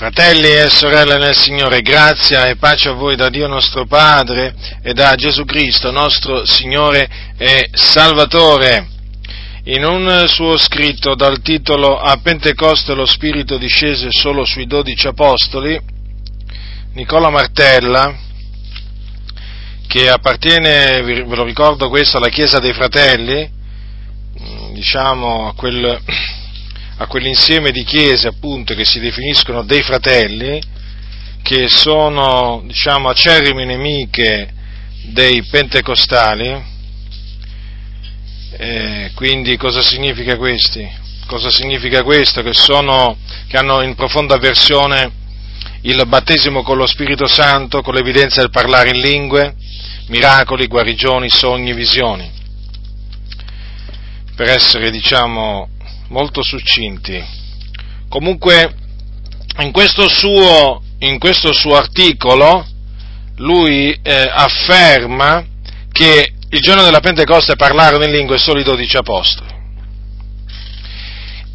Fratelli e sorelle nel Signore, grazia e pace a voi da Dio nostro Padre e da Gesù Cristo, nostro Signore e Salvatore. In un suo scritto dal titolo A Pentecoste lo Spirito discese solo sui dodici apostoli, Nicola Martella, che appartiene, ve lo ricordo questo, alla Chiesa dei Fratelli, diciamo a quel a quell'insieme di chiese appunto che si definiscono dei fratelli, che sono diciamo acerrime nemiche dei pentecostali. Eh, quindi cosa significa questi? Cosa significa questo? Che, sono, che hanno in profonda avversione il battesimo con lo Spirito Santo, con l'evidenza del parlare in lingue, miracoli, guarigioni, sogni, visioni. Per essere, diciamo, molto succinti. Comunque, in questo suo, in questo suo articolo, lui eh, afferma che il giorno della Pentecoste parlarono in lingue solo i dodici apostoli.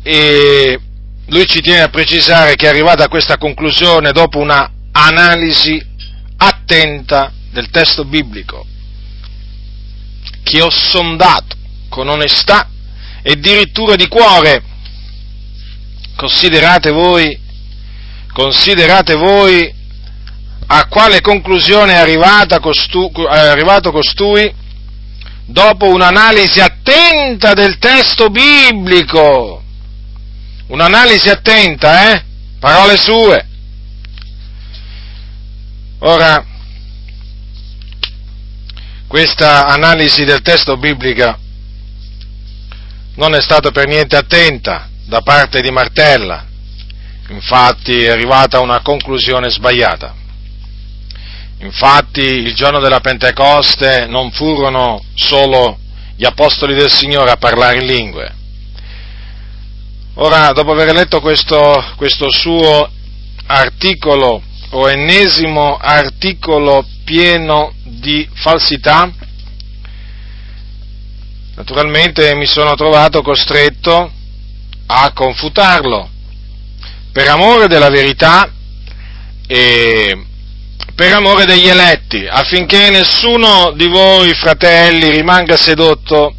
E lui ci tiene a precisare che è arrivata a questa conclusione dopo una analisi attenta del testo biblico, che ho sondato con onestà e addirittura di cuore. Considerate voi, considerate voi a quale conclusione è, costu, è arrivato costui dopo un'analisi attenta del testo biblico. Un'analisi attenta, eh? Parole sue. Ora, questa analisi del testo biblico non è stata per niente attenta da parte di Martella, infatti è arrivata a una conclusione sbagliata. Infatti il giorno della Pentecoste non furono solo gli apostoli del Signore a parlare in lingue. Ora, dopo aver letto questo, questo suo articolo, o ennesimo articolo pieno di falsità, naturalmente mi sono trovato costretto a confutarlo. Per amore della verità e per amore degli eletti, affinché nessuno di voi, fratelli, rimanga sedotto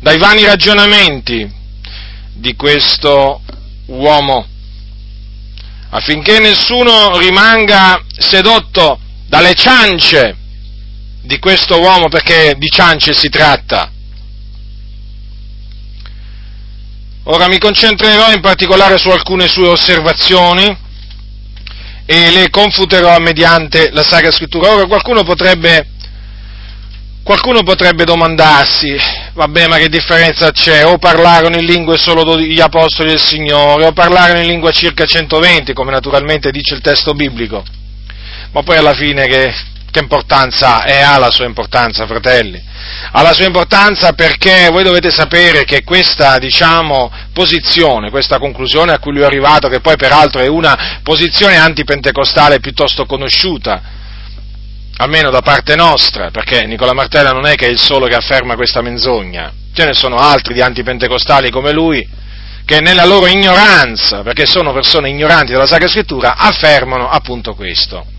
dai vani ragionamenti di questo uomo, affinché nessuno rimanga sedotto dalle ciance di questo uomo, perché di ciance si tratta, Ora mi concentrerò in particolare su alcune sue osservazioni e le confuterò mediante la Sacra Scrittura. Ora qualcuno potrebbe, qualcuno potrebbe domandarsi, vabbè ma che differenza c'è? O parlarono in lingue solo gli apostoli del Signore, o parlarono in lingua circa 120, come naturalmente dice il testo biblico. Ma poi alla fine che, che importanza? E ha la sua importanza, fratelli ha la sua importanza perché voi dovete sapere che questa, diciamo, posizione, questa conclusione a cui lui è arrivato, che poi peraltro è una posizione antipentecostale piuttosto conosciuta, almeno da parte nostra, perché Nicola Martella non è che è il solo che afferma questa menzogna, ce ne sono altri di antipentecostali come lui, che nella loro ignoranza, perché sono persone ignoranti della Sacra Scrittura, affermano appunto questo.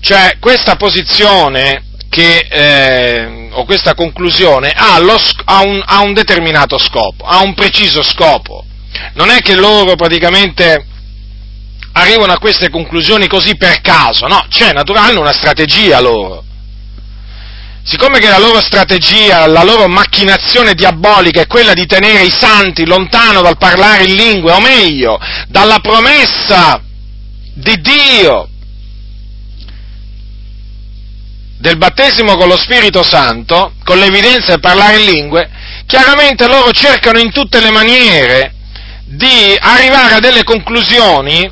Cioè, questa posizione che, eh, o questa conclusione ha, lo, ha, un, ha un determinato scopo, ha un preciso scopo. Non è che loro praticamente arrivano a queste conclusioni così per caso, no, c'è naturalmente una strategia loro. Siccome che la loro strategia, la loro macchinazione diabolica è quella di tenere i santi lontano dal parlare in lingue, o meglio, dalla promessa di Dio del battesimo con lo Spirito Santo, con l'evidenza di parlare in lingue, chiaramente loro cercano in tutte le maniere di arrivare a delle conclusioni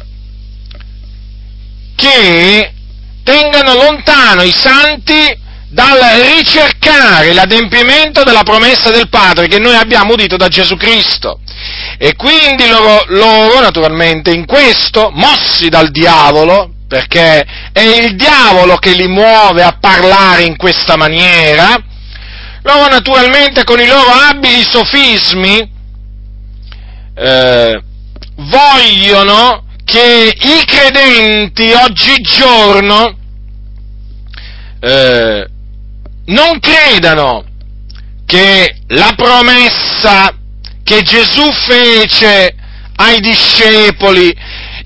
che tengano lontano i santi dal ricercare l'adempimento della promessa del Padre che noi abbiamo udito da Gesù Cristo. E quindi loro, loro naturalmente in questo, mossi dal diavolo, perché è il diavolo che li muove a parlare in questa maniera, loro naturalmente con i loro abili sofismi eh, vogliono che i credenti oggigiorno eh, non credano che la promessa che Gesù fece ai discepoli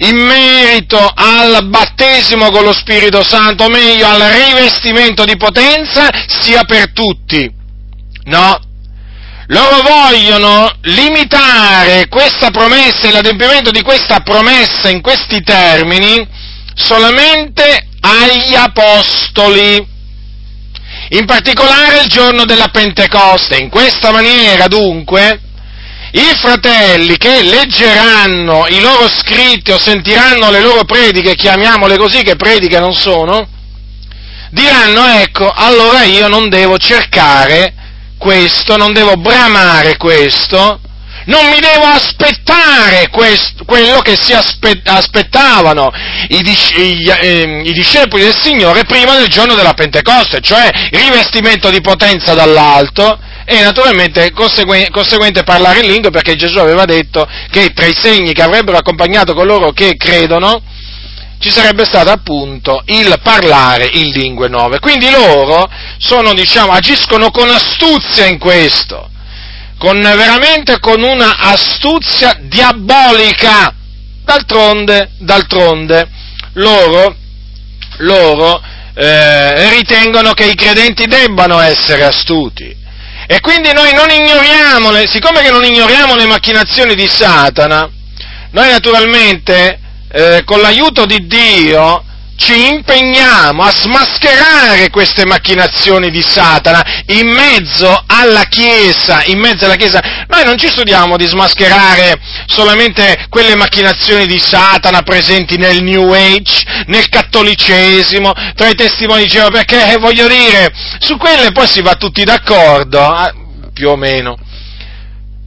in merito al battesimo con lo Spirito Santo, o meglio al rivestimento di potenza, sia per tutti. No, loro vogliono limitare questa promessa e l'adempimento di questa promessa in questi termini solamente agli apostoli, in particolare il giorno della Pentecoste. In questa maniera, dunque, i fratelli che leggeranno i loro scritti o sentiranno le loro prediche, chiamiamole così, che prediche non sono, diranno, ecco, allora io non devo cercare questo, non devo bramare questo, non mi devo aspettare questo, quello che si aspe, aspettavano i, i, eh, i, discepoli del Signore prima del giorno della Pentecoste, cioè rivestimento di potenza dall'alto e naturalmente conseguente, conseguente parlare in lingua perché Gesù aveva detto che tra i segni che avrebbero accompagnato coloro che credono ci sarebbe stato appunto il parlare in lingue nuove. Quindi loro sono, diciamo, agiscono con astuzia in questo, con veramente con una astuzia diabolica. D'altronde, d'altronde, loro, loro eh, ritengono che i credenti debbano essere astuti. E quindi noi non ignoriamo, siccome che non ignoriamo le macchinazioni di Satana, noi naturalmente eh, con l'aiuto di Dio ci impegniamo a smascherare queste macchinazioni di Satana in mezzo alla Chiesa, in mezzo alla Chiesa. Noi non ci studiamo di smascherare solamente quelle macchinazioni di Satana presenti nel New Age, nel cattolicesimo, tra i testimoni di Geova, perché eh, voglio dire, su quelle poi si va tutti d'accordo, eh, più o meno.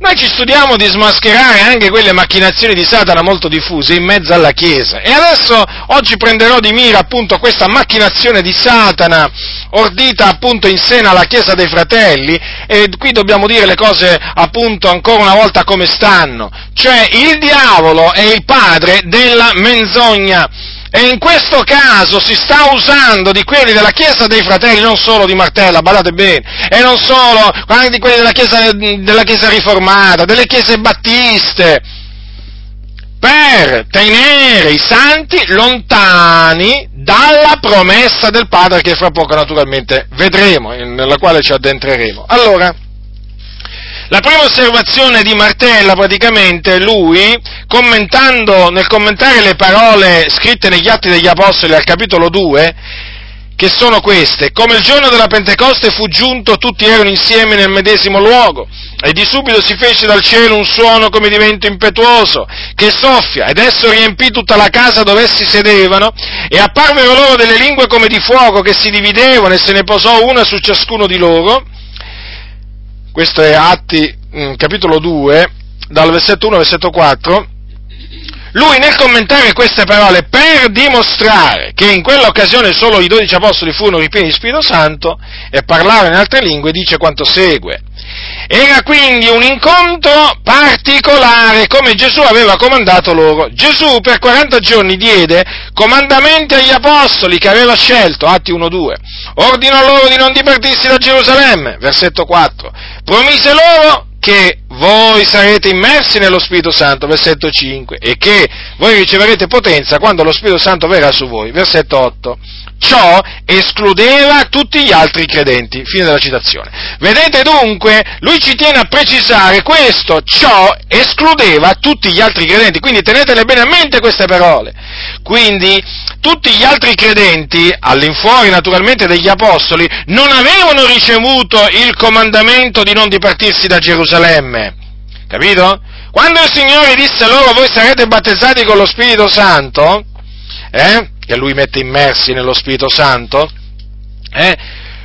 Noi ci studiamo di smascherare anche quelle macchinazioni di Satana molto diffuse in mezzo alla Chiesa. E adesso oggi prenderò di mira appunto questa macchinazione di Satana ordita appunto in seno alla Chiesa dei fratelli e qui dobbiamo dire le cose appunto ancora una volta come stanno. Cioè il diavolo è il padre della menzogna. E in questo caso si sta usando di quelli della Chiesa dei fratelli, non solo di Martella, badate bene, e non solo, anche di quelli della Chiesa, della chiesa riformata, delle Chiese battiste, per tenere i santi lontani dalla promessa del Padre che fra poco naturalmente vedremo, nella quale ci addentreremo. Allora, la prima osservazione di Martella, praticamente, lui, nel commentare le parole scritte negli Atti degli Apostoli al capitolo 2, che sono queste, come il giorno della Pentecoste fu giunto, tutti erano insieme nel medesimo luogo, e di subito si fece dal cielo un suono come di vento impetuoso, che soffia, ed esso riempì tutta la casa dove essi sedevano, e apparvero loro delle lingue come di fuoco che si dividevano, e se ne posò una su ciascuno di loro, questo è Atti mm, capitolo 2, dal versetto 1 al versetto 4, lui nel commentare queste parole, per dimostrare che in quell'occasione solo i dodici apostoli furono ripieni di Spirito Santo e parlavano in altre lingue, dice quanto segue. Era quindi un incontro particolare come Gesù aveva comandato loro. Gesù per 40 giorni diede comandamenti agli apostoli che aveva scelto, Atti 1-2. Ordinò loro di non dipartirsi da Gerusalemme, versetto 4. Promise loro che voi sarete immersi nello Spirito Santo, versetto 5, e che voi riceverete potenza quando lo Spirito Santo verrà su voi, versetto 8. Ciò escludeva tutti gli altri credenti. Fine della citazione. Vedete dunque, lui ci tiene a precisare questo, ciò escludeva tutti gli altri credenti, quindi tenetele bene a mente queste parole. Quindi tutti gli altri credenti, all'infuori naturalmente degli apostoli, non avevano ricevuto il comandamento di non dipartirsi da Gerusalemme. Capito? Quando il Signore disse loro voi sarete battezzati con lo Spirito Santo, eh, che lui mette immersi nello Spirito Santo, eh,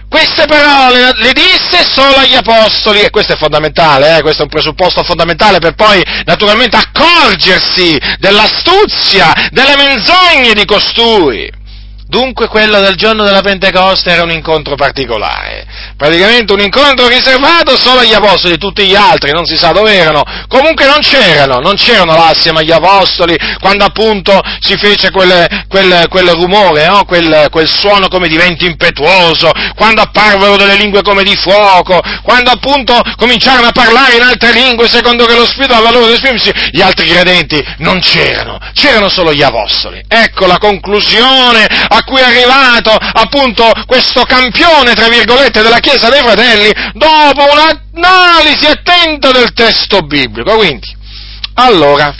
queste parole le disse solo agli apostoli, e questo è fondamentale, eh, questo è un presupposto fondamentale per poi naturalmente accorgersi dell'astuzia, delle menzogne di costui. Dunque quello del giorno della Pentecoste era un incontro particolare, praticamente un incontro riservato solo agli apostoli, tutti gli altri non si sa dove erano, comunque non c'erano, non c'erano là assieme agli apostoli quando appunto si fece quel, quel, quel rumore, no? quel, quel suono come di vento impetuoso, quando apparvero delle lingue come di fuoco, quando appunto cominciarono a parlare in altre lingue secondo che lo Spirito aveva loro di esprimersi, gli altri credenti non c'erano, c'erano solo gli apostoli. Ecco la conclusione a cui è arrivato appunto questo campione, tra virgolette, della Chiesa dei Fratelli, dopo un'analisi attenta del testo biblico. Quindi, allora,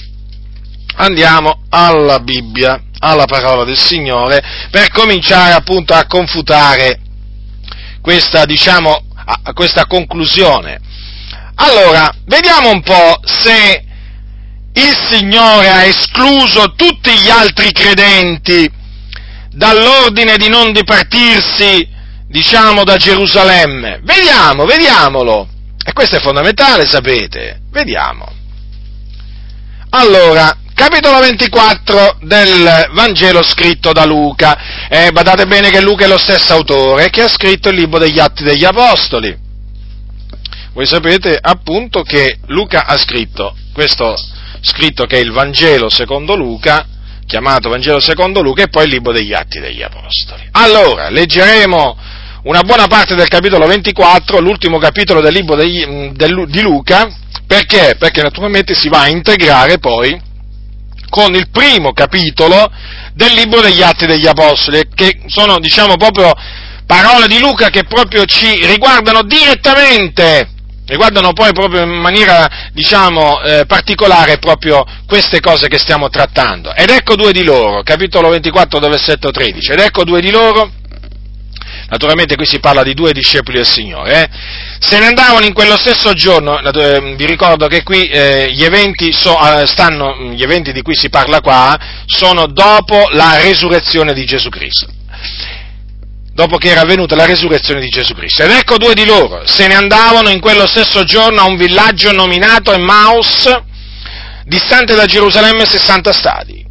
andiamo alla Bibbia, alla parola del Signore, per cominciare appunto a confutare questa, diciamo, questa conclusione. Allora, vediamo un po' se il Signore ha escluso tutti gli altri credenti dall'ordine di non dipartirsi, diciamo, da Gerusalemme. Vediamo, vediamolo. E questo è fondamentale, sapete. Vediamo. Allora, capitolo 24 del Vangelo scritto da Luca. Eh, badate bene che Luca è lo stesso autore che ha scritto il libro degli Atti degli Apostoli. Voi sapete appunto che Luca ha scritto questo scritto che è il Vangelo secondo Luca, chiamato Vangelo secondo Luca, e poi il libro degli Atti degli Apostoli. Allora, leggeremo una buona parte del capitolo 24, l'ultimo capitolo del libro degli, mm, del, di Luca, perché? Perché naturalmente si va a integrare poi con il primo capitolo del libro degli Atti degli Apostoli, che sono, diciamo, proprio parole di Luca che proprio ci riguardano direttamente riguardano poi proprio in maniera, diciamo, eh, particolare proprio queste cose che stiamo trattando. Ed ecco due di loro, capitolo 24, versetto 13, ed ecco due di loro, naturalmente qui si parla di due discepoli del Signore, eh? se ne andavano in quello stesso giorno, eh, vi ricordo che qui eh, gli, eventi so, eh, stanno, gli eventi di cui si parla qua sono dopo la resurrezione di Gesù Cristo dopo che era avvenuta la resurrezione di Gesù Cristo. Ed ecco due di loro, se ne andavano in quello stesso giorno a un villaggio nominato Emmaus, distante da Gerusalemme 60 stadi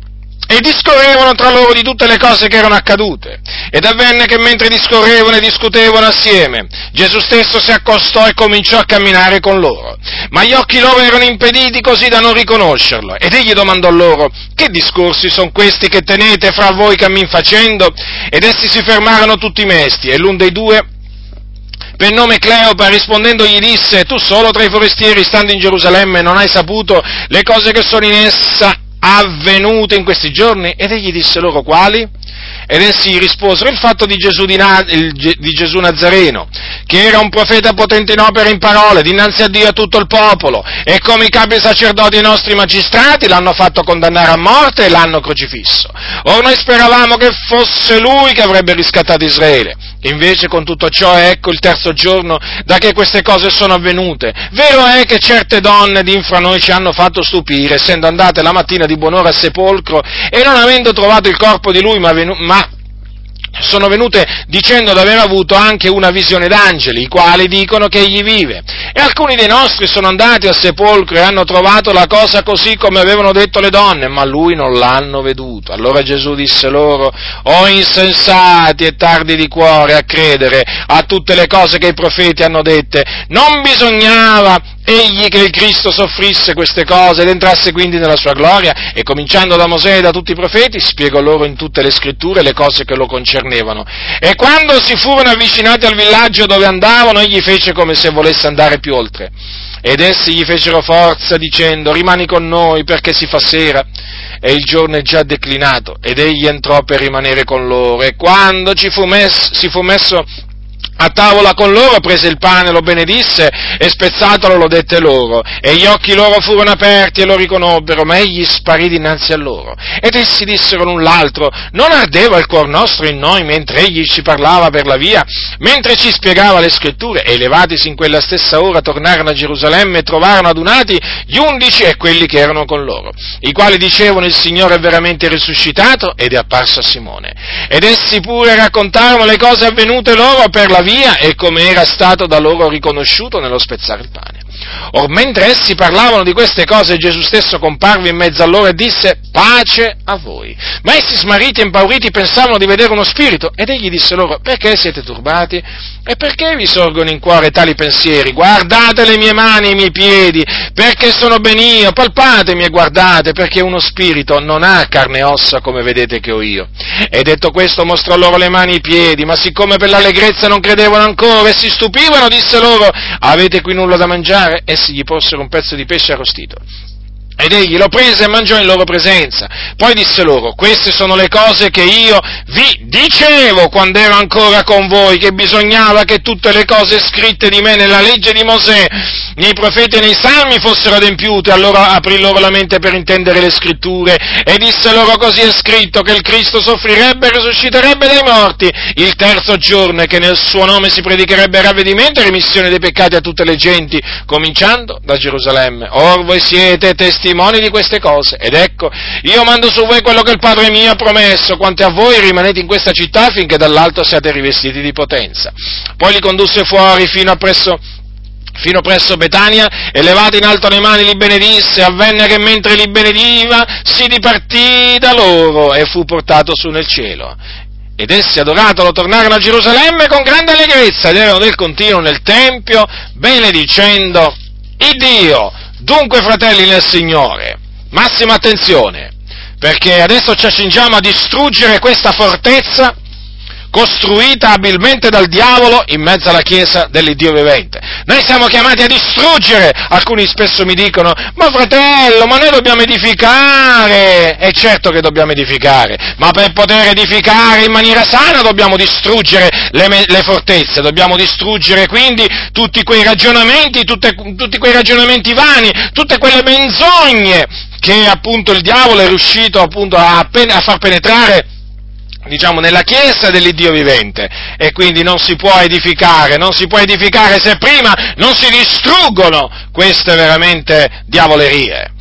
e discorrevano tra loro di tutte le cose che erano accadute. Ed avvenne che mentre discorrevano e discutevano assieme, Gesù stesso si accostò e cominciò a camminare con loro. Ma gli occhi loro erano impediti così da non riconoscerlo. Ed egli domandò loro, che discorsi sono questi che tenete fra voi cammin facendo? Ed essi si fermarono tutti mesti, e l'un dei due per nome Cleopa, rispondendo gli disse, tu solo tra i forestieri, stando in Gerusalemme, non hai saputo le cose che sono in essa avvenute in questi giorni? Ed egli disse loro quali? Ed essi risposero il fatto di Gesù, di, Na, di Gesù, Nazareno, che era un profeta potente in opera e in parole, dinanzi a Dio e a tutto il popolo, e come i capi sacerdoti e i nostri magistrati l'hanno fatto condannare a morte e l'hanno crocifisso. Ora noi speravamo che fosse lui che avrebbe riscattato Israele. Invece con tutto ciò ecco il terzo giorno da che queste cose sono avvenute. Vero è che certe donne di infra noi ci hanno fatto stupire, essendo andate la mattina di buon'ora al sepolcro e non avendo trovato il corpo di lui, ma, venu- ma sono venute dicendo di aver avuto anche una visione d'angeli, i quali dicono che egli vive. E alcuni dei nostri sono andati al sepolcro e hanno trovato la cosa così come avevano detto le donne, ma lui non l'hanno veduto. Allora Gesù disse loro, o insensati e tardi di cuore a credere a tutte le cose che i profeti hanno dette, non bisognava egli che il Cristo soffrisse queste cose ed entrasse quindi nella sua gloria e cominciando da Mosè e da tutti i profeti spiegò loro in tutte le scritture le cose che lo concernevano. E quando si furono avvicinati al villaggio dove andavano, egli fece come se volesse andare più oltre. Ed essi gli fecero forza dicendo rimani con noi perché si fa sera e il giorno è già declinato ed egli entrò per rimanere con loro e quando fu messo, si fu messo a tavola con loro, prese il pane, lo benedisse e spezzatolo lo dette loro. E gli occhi loro furono aperti e lo riconobbero, ma egli sparì dinanzi a loro. Ed essi dissero l'un l'altro, non ardeva il cuor nostro in noi mentre egli ci parlava per la via, mentre ci spiegava le scritture, e levatisi in quella stessa ora tornarono a Gerusalemme e trovarono adunati gli undici e quelli che erano con loro, i quali dicevano il Signore è veramente risuscitato ed è apparso a Simone. Ed essi pure raccontarono le cose avvenute loro per la via via e come era stato da loro riconosciuto nello spezzare il pane. Or mentre essi parlavano di queste cose, Gesù stesso comparve in mezzo a loro e disse, pace a voi. Ma essi smarriti e impauriti pensavano di vedere uno spirito, ed egli disse loro, perché siete turbati? E perché vi sorgono in cuore tali pensieri? Guardate le mie mani e i miei piedi, perché sono ben io, palpatemi e guardate, perché uno spirito non ha carne e ossa come vedete che ho io. E detto questo mostrò loro le mani e i piedi, ma siccome per l'allegrezza non credevano ancora e si stupivano, disse loro, avete qui nulla da mangiare? Essi gli posero un pezzo di pesce arrostito. Ed egli lo prese e mangiò in loro presenza. Poi disse loro, queste sono le cose che io vi dicevo quando ero ancora con voi, che bisognava che tutte le cose scritte di me nella legge di Mosè, nei profeti e nei salmi fossero adempiute. Allora aprì loro la mente per intendere le scritture e disse loro così è scritto che il Cristo soffrirebbe e risusciterebbe dai morti il terzo giorno e che nel suo nome si predicherebbe ravvedimento e remissione dei peccati a tutte le genti, cominciando da Gerusalemme. Or voi siete testimoni testimoni di queste cose. Ed ecco, io mando su voi quello che il Padre mio ha promesso, quanto a voi rimanete in questa città finché dall'alto siate rivestiti di potenza. Poi li condusse fuori fino a presso fino presso Betania e levati in alto le mani li benedisse, avvenne che mentre li benediva si dipartì da loro e fu portato su nel cielo. Ed essi adoratolo tornarono a Gerusalemme con grande allegrezza ed erano del continuo nel Tempio, benedicendo il Dio. Dunque, fratelli nel Signore, massima attenzione, perché adesso ci accingiamo a distruggere questa fortezza costruita abilmente dal diavolo in mezzo alla Chiesa dell'Iddio vivente. Noi siamo chiamati a distruggere, alcuni spesso mi dicono, ma fratello, ma noi dobbiamo edificare, è certo che dobbiamo edificare, ma per poter edificare in maniera sana dobbiamo distruggere le, le fortezze, dobbiamo distruggere quindi tutti quei ragionamenti, tutte, tutti quei ragionamenti vani, tutte quelle menzogne che appunto il diavolo è riuscito appunto a, a far penetrare diciamo, nella chiesa dell'Iddio vivente e quindi non si può edificare, non si può edificare se prima non si distruggono queste veramente diavolerie.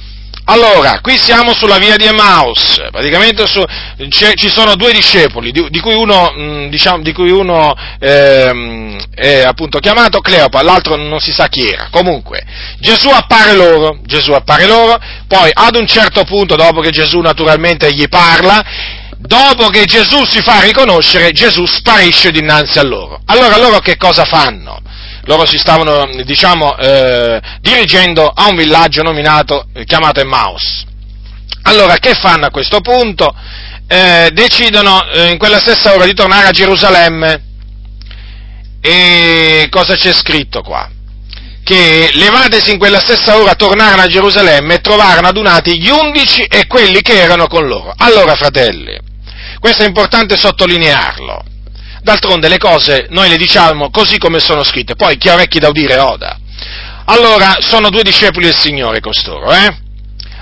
Allora, qui siamo sulla via di Emmaus, praticamente su, ci sono due discepoli, di, di cui uno, mh, diciamo, di cui uno eh, è appunto chiamato Cleopa, l'altro non si sa chi era. Comunque, Gesù appare loro, Gesù appare loro, poi ad un certo punto, dopo che Gesù naturalmente gli parla, dopo che Gesù si fa riconoscere, Gesù sparisce dinanzi a loro. Allora loro che cosa fanno? Loro si stavano, diciamo, eh, dirigendo a un villaggio nominato, eh, chiamato Emmaus. Allora, che fanno a questo punto? Eh, decidono eh, in quella stessa ora di tornare a Gerusalemme. E cosa c'è scritto qua? Che levatesi in quella stessa ora tornarono a Gerusalemme e trovarono adunati gli undici e quelli che erano con loro. Allora, fratelli, questo è importante sottolinearlo. D'altronde le cose noi le diciamo così come sono scritte, poi chi ha orecchi da udire oda. Allora, sono due discepoli del Signore costoro, eh?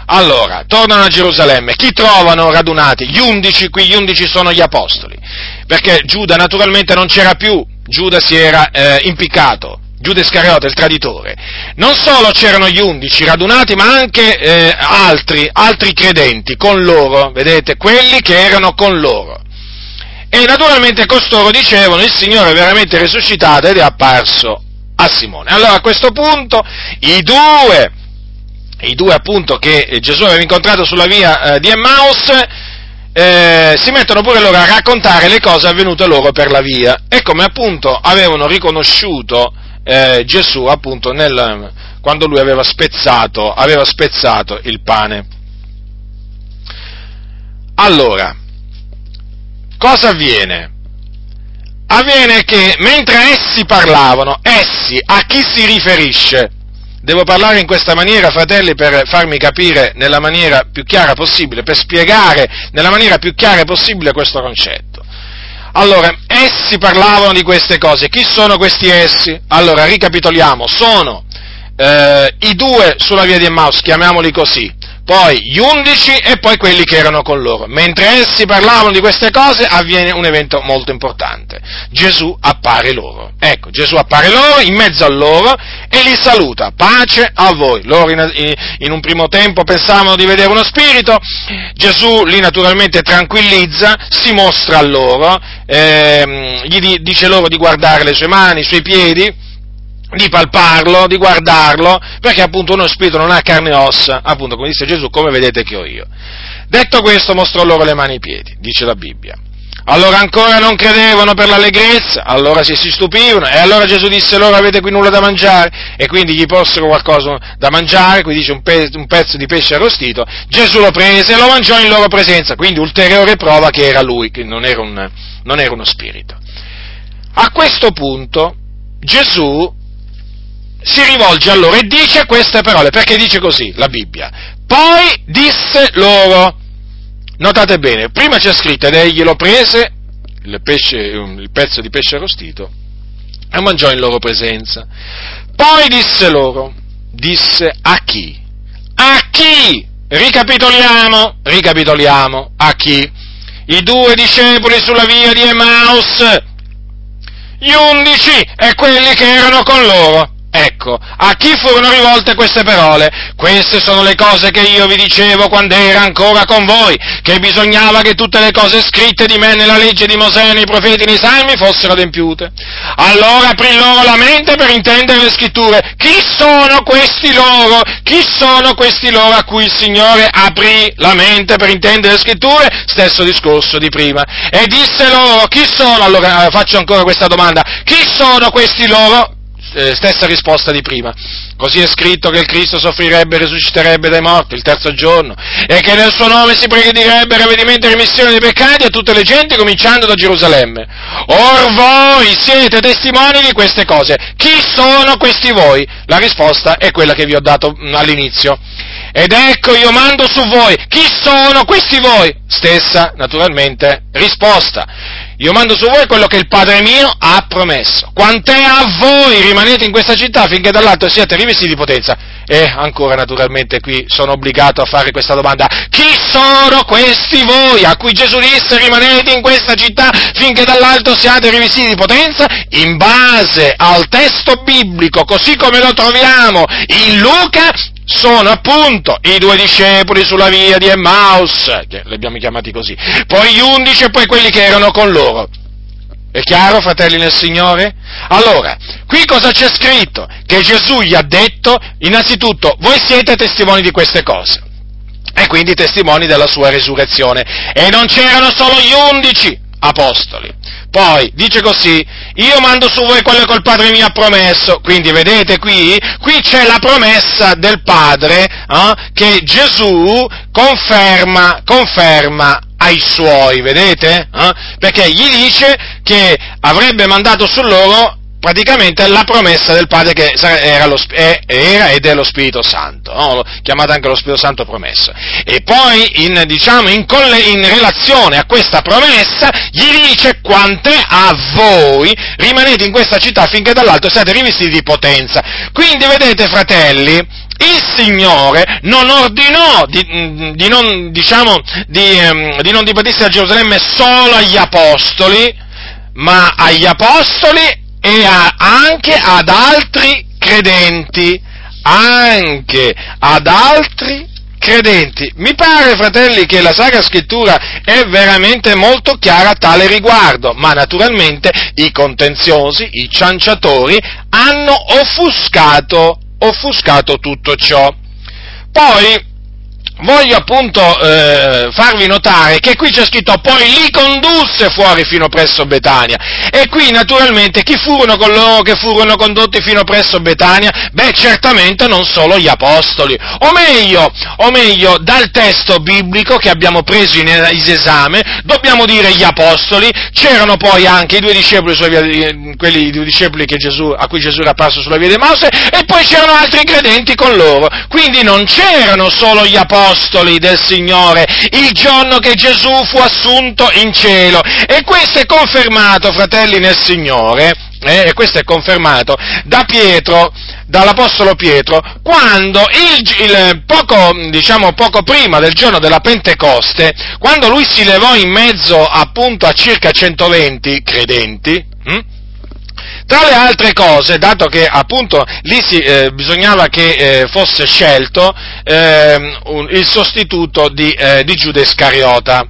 Allora, tornano a Gerusalemme, chi trovano radunati? Gli undici, qui gli undici sono gli apostoli, perché Giuda naturalmente non c'era più, Giuda si era eh, impiccato, Giuda Iscariota, il traditore. Non solo c'erano gli undici radunati, ma anche eh, altri, altri credenti con loro, vedete, quelli che erano con loro. E naturalmente costoro dicevano il Signore è veramente risuscitato ed è apparso a Simone. Allora a questo punto i due, i due appunto che Gesù aveva incontrato sulla via eh, di Emmaus, eh, si mettono pure loro a raccontare le cose avvenute loro per la via e come appunto avevano riconosciuto eh, Gesù appunto nel, quando lui aveva spezzato, aveva spezzato il pane. Allora, cosa avviene? Avviene che mentre essi parlavano, essi a chi si riferisce? Devo parlare in questa maniera, fratelli, per farmi capire nella maniera più chiara possibile, per spiegare nella maniera più chiara possibile questo concetto. Allora, essi parlavano di queste cose. Chi sono questi essi? Allora, ricapitoliamo. Sono eh, i due sulla via di Emmaus, chiamiamoli così, poi gli undici e poi quelli che erano con loro. Mentre essi parlavano di queste cose avviene un evento molto importante. Gesù appare loro. Ecco, Gesù appare loro, in mezzo a loro, e li saluta. Pace a voi. Loro in, in un primo tempo pensavano di vedere uno spirito, Gesù li naturalmente tranquillizza, si mostra a loro, ehm, gli dice loro di guardare le sue mani, i suoi piedi, di palparlo, di guardarlo, perché appunto uno spirito non ha carne e ossa, appunto come disse Gesù, come vedete che ho io. Detto questo mostrò loro le mani e i piedi, dice la Bibbia. Allora ancora non credevano per l'allegrezza, allora si, si stupivano, e allora Gesù disse loro avete qui nulla da mangiare, e quindi gli posero qualcosa da mangiare, qui dice un, pe- un pezzo di pesce arrostito, Gesù lo prese e lo mangiò in loro presenza, quindi ulteriore prova che era lui, che non era, un, non era uno spirito. A questo punto Gesù si rivolge a loro e dice queste parole, perché dice così la Bibbia. Poi disse loro, Notate bene, prima c'è scritto ed egli lo prese, il, pesce, il pezzo di pesce arrostito, e mangiò in loro presenza. Poi disse loro, disse a chi? A chi? Ricapitoliamo, ricapitoliamo, a chi? I due discepoli sulla via di Emmaus, gli undici e quelli che erano con loro. Ecco, a chi furono rivolte queste parole? Queste sono le cose che io vi dicevo quando era ancora con voi, che bisognava che tutte le cose scritte di me nella legge di Mosè, nei profeti nei salmi fossero adempiute. Allora aprì loro la mente per intendere le scritture. Chi sono questi loro? Chi sono questi loro a cui il Signore aprì la mente per intendere le scritture? Stesso discorso di prima. E disse loro, chi sono? Allora faccio ancora questa domanda. Chi sono questi loro? Eh, stessa risposta di prima. Così è scritto che il Cristo soffrirebbe e risusciterebbe dai morti il terzo giorno e che nel suo nome si pregherebbe ravvedimento e remissione dei peccati a tutte le genti cominciando da Gerusalemme. Or voi siete testimoni di queste cose. Chi sono questi voi? La risposta è quella che vi ho dato mm, all'inizio. Ed ecco io mando su voi. Chi sono questi voi? Stessa, naturalmente, risposta. Io mando su voi quello che il Padre mio ha promesso. Quant'è a voi rimanete in questa città finché dall'alto siate rivestiti di potenza? E ancora naturalmente qui sono obbligato a fare questa domanda. Chi sono questi voi a cui Gesù disse rimanete in questa città finché dall'alto siate rivestiti di potenza? In base al testo biblico, così come lo troviamo in Luca, sono appunto i due discepoli sulla via di Emmaus, che li abbiamo chiamati così, poi gli undici e poi quelli che erano con loro. È chiaro, fratelli nel Signore? Allora, qui cosa c'è scritto? Che Gesù gli ha detto, innanzitutto, voi siete testimoni di queste cose, e quindi testimoni della sua resurrezione. E non c'erano solo gli undici apostoli, poi dice così, io mando su voi quello che il Padre mi ha promesso, quindi vedete qui, qui c'è la promessa del Padre eh, che Gesù conferma, conferma ai suoi, vedete? Eh? Perché gli dice che avrebbe mandato su loro praticamente la promessa del Padre che era, lo, era ed è lo Spirito Santo, no? chiamato anche lo Spirito Santo promesso. E poi, in, diciamo, in, in, relazione a questa promessa, gli dice quante a voi rimanete in questa città finché dall'alto siate rivestiti di potenza. Quindi, vedete, fratelli, il Signore non ordinò di, di non, diciamo, di, ehm, di non dipartirsi a Gerusalemme solo agli apostoli, ma agli apostoli e a, anche ad altri credenti, anche ad altri credenti. Mi pare, fratelli, che la Sacra Scrittura è veramente molto chiara a tale riguardo, ma naturalmente i contenziosi, i cianciatori hanno offuscato, offuscato tutto ciò. Poi, voglio appunto eh, farvi notare che qui c'è scritto poi li condusse fuori fino presso Betania e qui naturalmente chi furono coloro che furono condotti fino presso Betania? Beh certamente non solo gli apostoli. O meglio, o meglio dal testo biblico che abbiamo preso in esame dobbiamo dire gli apostoli. C'erano poi anche i due discepoli, quelli due discepoli Gesù, a cui Gesù era apparso sulla via dei Mause e poi c'erano altri credenti con loro. Quindi non c'erano solo gli apostoli apostoli del Signore il giorno che Gesù fu assunto in cielo. E questo è confermato, fratelli nel Signore, eh, e questo è confermato da Pietro, dall'Apostolo Pietro, quando il, il, poco, diciamo, poco prima del giorno della Pentecoste, quando lui si levò in mezzo appunto a circa 120 credenti, hm? Tra le altre cose, dato che appunto lì si, eh, bisognava che eh, fosse scelto eh, un, il sostituto di, eh, di Giuda Iscariota,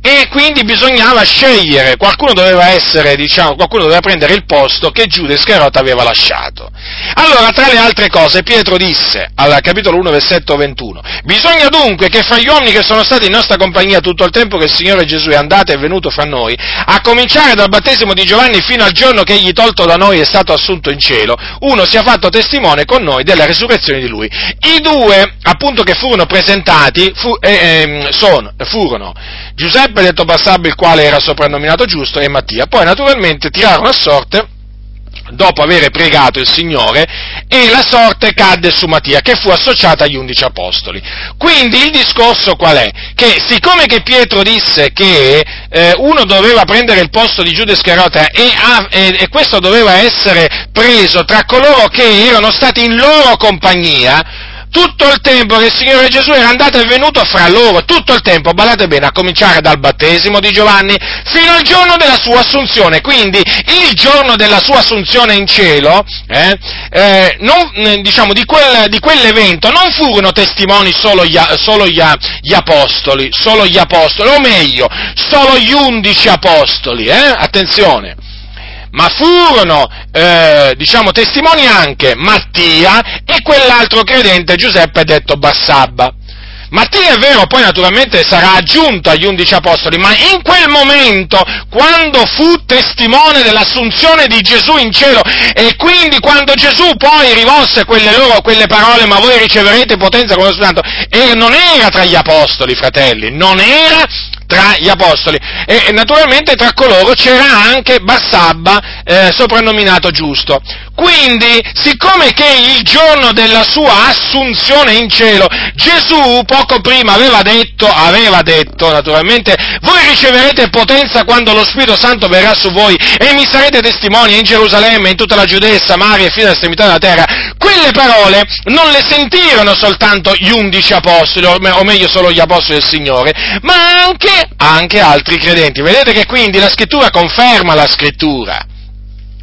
e quindi bisognava scegliere, qualcuno doveva essere, diciamo, qualcuno doveva prendere il posto che Giuda Iscarota aveva lasciato. Allora, tra le altre cose, Pietro disse, al capitolo 1, versetto 21, bisogna dunque che fra gli uomini che sono stati in nostra compagnia tutto il tempo che il Signore Gesù è andato e è venuto fra noi, a cominciare dal battesimo di Giovanni fino al giorno che egli tolto da noi è stato assunto in cielo, uno sia fatto testimone con noi della resurrezione di lui. I due, appunto, che furono presentati, fu, eh, eh, sono, furono Giuseppe detto Bassabba, il quale era soprannominato giusto, e Mattia. Poi naturalmente tirarono a sorte dopo aver pregato il Signore e la sorte cadde su Mattia che fu associata agli undici apostoli. Quindi il discorso qual è? Che siccome che Pietro disse che eh, uno doveva prendere il posto di Giuda Iscarota e, e, e questo doveva essere preso tra coloro che erano stati in loro compagnia, tutto il tempo che il Signore Gesù era andato e venuto fra loro, tutto il tempo, badate bene, a cominciare dal battesimo di Giovanni fino al giorno della sua assunzione, quindi il giorno della sua assunzione in cielo, eh, eh, non, eh, diciamo, di, quel, di, quell'evento non furono testimoni solo, gli, solo gli, gli, apostoli, solo gli apostoli, o meglio, solo gli undici apostoli, eh? attenzione, ma furono, eh, diciamo, testimoni anche Mattia e quell'altro credente Giuseppe detto Bassabba. Mattia è vero, poi naturalmente sarà aggiunto agli undici apostoli, ma in quel momento, quando fu testimone dell'assunzione di Gesù in cielo, e quindi quando Gesù poi rivolse quelle, loro, quelle parole, ma voi riceverete potenza come lo Santo, e non era tra gli apostoli, fratelli, non era tra gli apostoli e, naturalmente tra coloro c'era anche Bassabba, eh, soprannominato giusto. Quindi, siccome che il giorno della sua assunzione in cielo, Gesù poco prima aveva detto, aveva detto naturalmente, voi riceverete potenza quando lo Spirito Santo verrà su voi e mi sarete testimoni in Gerusalemme, in tutta la Giudea, Samaria e fino all'estremità della terra. Quelle parole non le sentirono soltanto gli undici apostoli, o meglio solo gli apostoli del Signore, ma anche, anche altri credenti. Vedete che quindi la scrittura conferma la scrittura.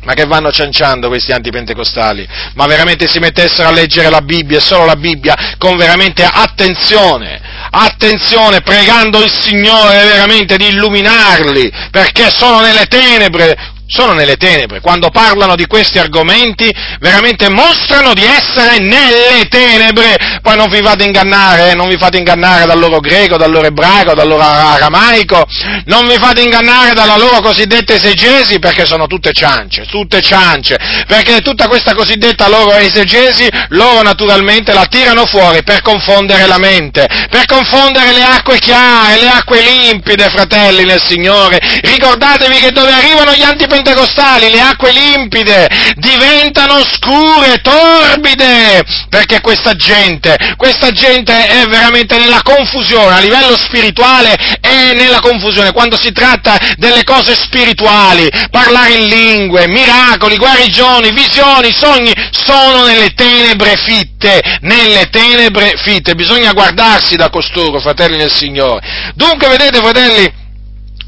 Ma che vanno cianciando questi antipentecostali? Ma veramente si mettessero a leggere la Bibbia e solo la Bibbia con veramente attenzione, attenzione, pregando il Signore veramente di illuminarli, perché sono nelle tenebre, sono nelle tenebre, quando parlano di questi argomenti veramente mostrano di essere nelle tenebre, poi non vi fate ingannare, eh? non vi fate ingannare dal loro greco, dal loro ebraico, dal loro aramaico, non vi fate ingannare dalla loro cosiddetta esegesi perché sono tutte ciance, tutte ciance, perché tutta questa cosiddetta loro esegesi loro naturalmente la tirano fuori per confondere la mente, per confondere le acque chiare, le acque limpide, fratelli nel Signore, ricordatevi che dove arrivano gli antipentecostali pentecostali, le acque limpide diventano scure, torbide, perché questa gente, questa gente è veramente nella confusione, a livello spirituale è nella confusione, quando si tratta delle cose spirituali, parlare in lingue, miracoli, guarigioni, visioni, sogni, sono nelle tenebre fitte, nelle tenebre fitte, bisogna guardarsi da costoro, fratelli del Signore. Dunque, vedete, fratelli,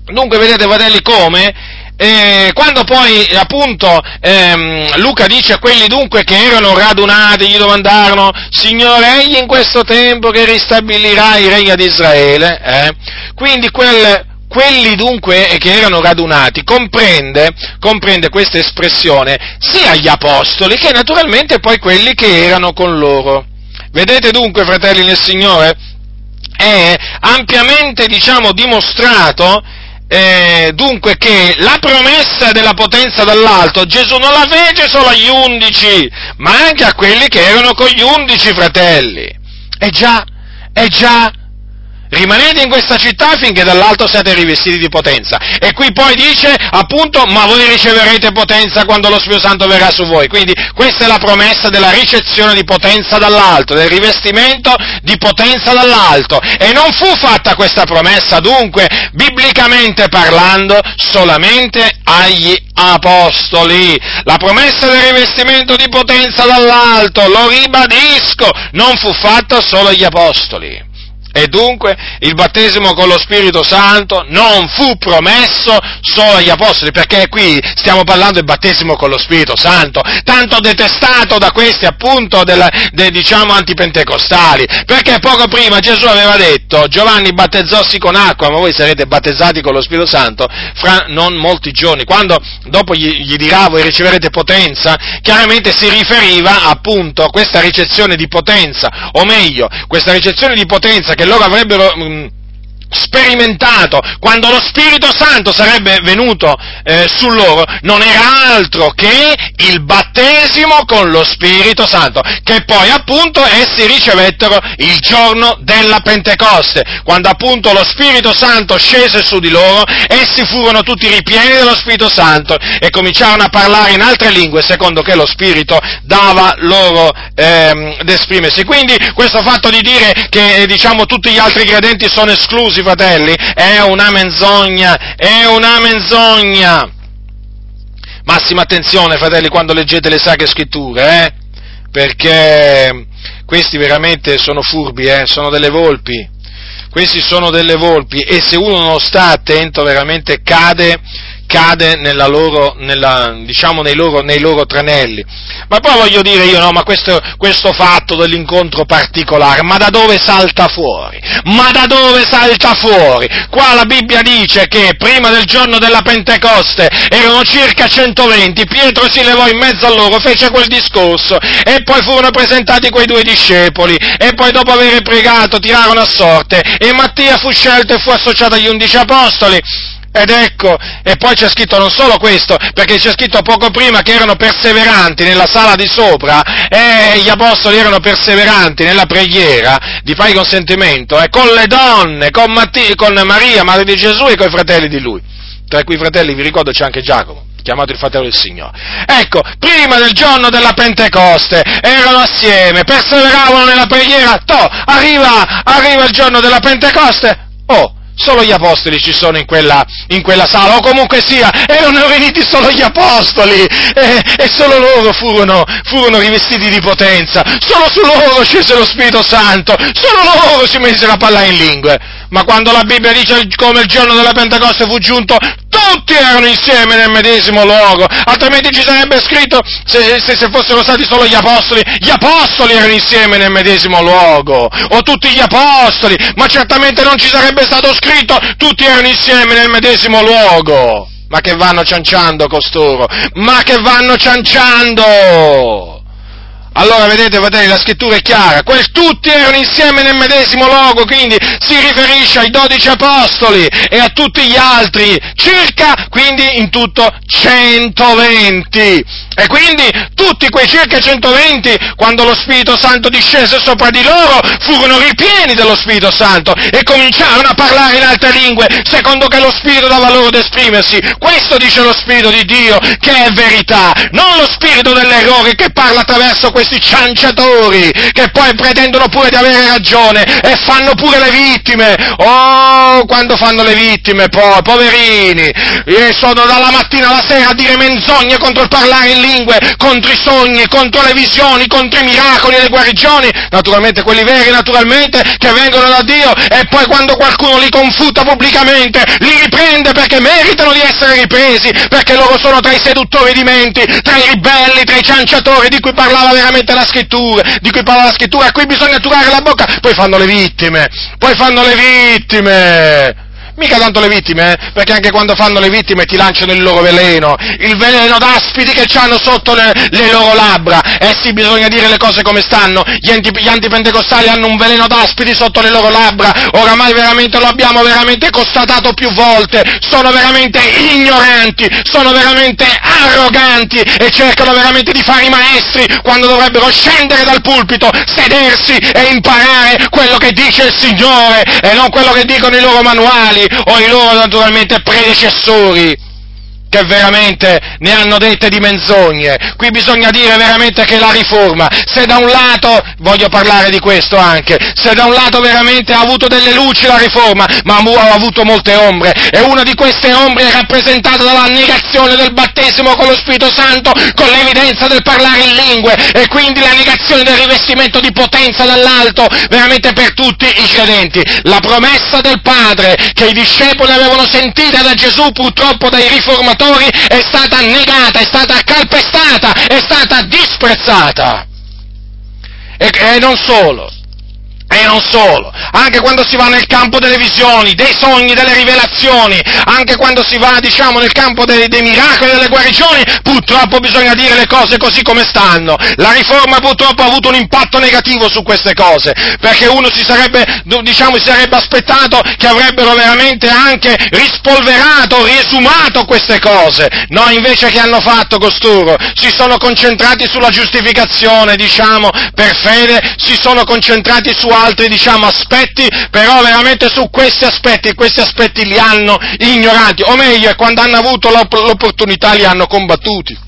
dunque, vedete, fratelli, come e quando poi appunto ehm, Luca dice a quelli dunque che erano radunati, gli domandarono, Signore, egli in questo tempo che ristabilirà il regno di Israele, eh? quindi quel, quelli dunque che erano radunati comprende, comprende questa espressione sia gli apostoli che naturalmente poi quelli che erano con loro. Vedete dunque, fratelli nel Signore, è ampiamente, diciamo, dimostrato eh, dunque che la promessa della potenza dall'alto Gesù non la fece solo agli undici, ma anche a quelli che erano con gli undici fratelli. E già, è già, Rimanete in questa città finché dall'alto siate rivestiti di potenza. E qui poi dice, appunto, ma voi riceverete potenza quando lo Spirito Santo verrà su voi. Quindi questa è la promessa della ricezione di potenza dall'alto, del rivestimento di potenza dall'alto. E non fu fatta questa promessa, dunque, biblicamente parlando, solamente agli apostoli. La promessa del rivestimento di potenza dall'alto, lo ribadisco, non fu fatta solo agli apostoli E dunque il battesimo con lo Spirito Santo non fu promesso solo agli Apostoli, perché qui stiamo parlando del battesimo con lo Spirito Santo, tanto detestato da questi appunto della, de, diciamo antipentecostali, perché poco prima Gesù aveva detto Giovanni battezzossi con acqua, ma voi sarete battezzati con lo Spirito Santo fra non molti giorni, quando dopo gli, gli dirà voi riceverete potenza, chiaramente si riferiva appunto a questa ricezione di potenza, o meglio, questa ricezione di potenza che loro avrebbero mm, sperimentato quando lo Spirito Santo sarebbe venuto eh, su loro non era altro che il battesimo con lo Spirito Santo che poi appunto essi ricevettero il giorno della Pentecoste quando appunto lo Spirito Santo scese su di loro essi furono tutti ripieni dello Spirito Santo e cominciarono a parlare in altre lingue secondo che lo Spirito dava loro ehm, d'esprimersi. Quindi questo fatto di dire che diciamo tutti gli altri credenti sono esclusi scusi fratelli, è una menzogna, è una menzogna. Massima attenzione fratelli quando leggete le sacre scritture, eh? perché questi veramente sono furbi, eh? sono delle volpi, questi sono delle volpi e se uno non sta attento veramente cade cade loro, nella, diciamo nei loro, nei loro, tranelli. Ma poi voglio dire io, no, ma questo, questo, fatto dell'incontro particolare, ma da dove salta fuori? Ma da dove salta fuori? Qua la Bibbia dice che prima del giorno della Pentecoste erano circa 120, Pietro si levò in mezzo a loro, fece quel discorso e poi furono presentati quei due discepoli e poi dopo aver pregato tirarono a sorte e Mattia fu scelto e fu associato agli undici apostoli ed ecco, e poi c'è scritto non solo questo, perché c'è scritto poco prima che erano perseveranti nella sala di sopra, e gli apostoli erano perseveranti nella preghiera di pari consentimento, e con le donne, con, Matti, con Maria, madre di Gesù e con i fratelli di lui. Tra cui fratelli vi ricordo c'è anche Giacomo chiamato il fratello del Signore. Ecco, prima del giorno della Pentecoste erano assieme, perseveravano nella preghiera, to, arriva, arriva il giorno della Pentecoste, oh, Solo gli apostoli ci sono in quella, in quella sala, o comunque sia, erano venuti solo gli apostoli, e, e solo loro furono, furono, rivestiti di potenza, solo su loro scese lo Spirito Santo, solo loro si mesero a parlare in lingue. Ma quando la Bibbia dice come il giorno della Pentecoste fu giunto, tutti erano insieme nel medesimo luogo, altrimenti ci sarebbe scritto, se, se, se, fossero stati solo gli apostoli, gli apostoli erano insieme nel medesimo luogo, o tutti gli apostoli, ma certamente non ci sarebbe stato scritto, tutti erano insieme nel medesimo luogo. Ma che vanno cianciando costoro? Ma che vanno cianciando! Allora vedete, fratelli, la scrittura è chiara, quel tutti erano insieme nel medesimo luogo, quindi si riferisce ai dodici apostoli e a tutti gli altri, circa, quindi in tutto 120. E quindi tutti quei circa 120, quando lo Spirito Santo discese sopra di loro, furono ripieni dello Spirito Santo e cominciarono a parlare in altre lingue, secondo che lo Spirito dava loro ad esprimersi. Questo dice lo Spirito di Dio, che è verità, non lo Spirito dell'errore che parla attraverso questi cianciatori, che poi pretendono pure di avere ragione e fanno pure le vittime. Oh, quando fanno le vittime poi, poverini, sono dalla mattina alla sera a dire menzogne contro il parlare in lingue, contro i sogni, contro le visioni, contro i miracoli e le guarigioni, naturalmente quelli veri, naturalmente, che vengono da Dio, e poi quando qualcuno li confuta pubblicamente, li riprende perché meritano di essere ripresi, perché loro sono tra i seduttori di menti, tra i ribelli, tra i cianciatori di cui parlava veramente la scrittura, di cui parla la scrittura, a cui bisogna turare la bocca, poi fanno le vittime, poi fanno le vittime. Mica tanto le vittime, eh? perché anche quando fanno le vittime ti lanciano il loro veleno, il veleno d'aspidi che hanno sotto le, le, loro labbra. Eh sì, bisogna dire le cose come stanno. Gli, anti, gli antipentecostali hanno un veleno d'aspidi sotto le loro labbra. Oramai veramente lo abbiamo veramente constatato più volte. Sono veramente ignoranti, sono veramente arroganti e cercano veramente di fare i maestri quando dovrebbero scendere dal pulpito, sedersi e imparare quello che dice il Signore e non quello che dicono i loro manuali o i loro naturalmente predecessori. Che veramente ne hanno dette di menzogne. Qui bisogna dire veramente che la riforma, se da un lato, voglio parlare di questo anche, se da un lato veramente ha avuto delle luci la riforma, ma ha avuto molte ombre, e una di queste ombre è rappresentata dalla negazione del battesimo con lo Spirito Santo, con l'evidenza del parlare in lingue, e quindi la negazione del rivestimento di potenza dall'alto, veramente per tutti i credenti. La promessa del Padre che i discepoli avevano sentita da Gesù, purtroppo dai riformatori, peccatori è stata negata, è stata calpestata, è stata disprezzata. E, e non solo, e non solo, anche quando si va nel campo delle visioni, dei sogni, delle rivelazioni, anche quando si va, diciamo, nel campo dei, dei miracoli, delle guarigioni, purtroppo bisogna dire le cose così come stanno. La riforma purtroppo ha avuto un impatto negativo su queste cose, perché uno si sarebbe, diciamo, si sarebbe aspettato che avrebbero veramente anche rispolverato, riesumato queste cose. No, invece che hanno fatto costoro? Si sono concentrati sulla giustificazione, diciamo, per fede, si sono concentrati su altri diciamo, aspetti, però veramente su questi aspetti, questi aspetti li hanno ignorati, o meglio, quando hanno avuto l'opportunità li hanno combattuti.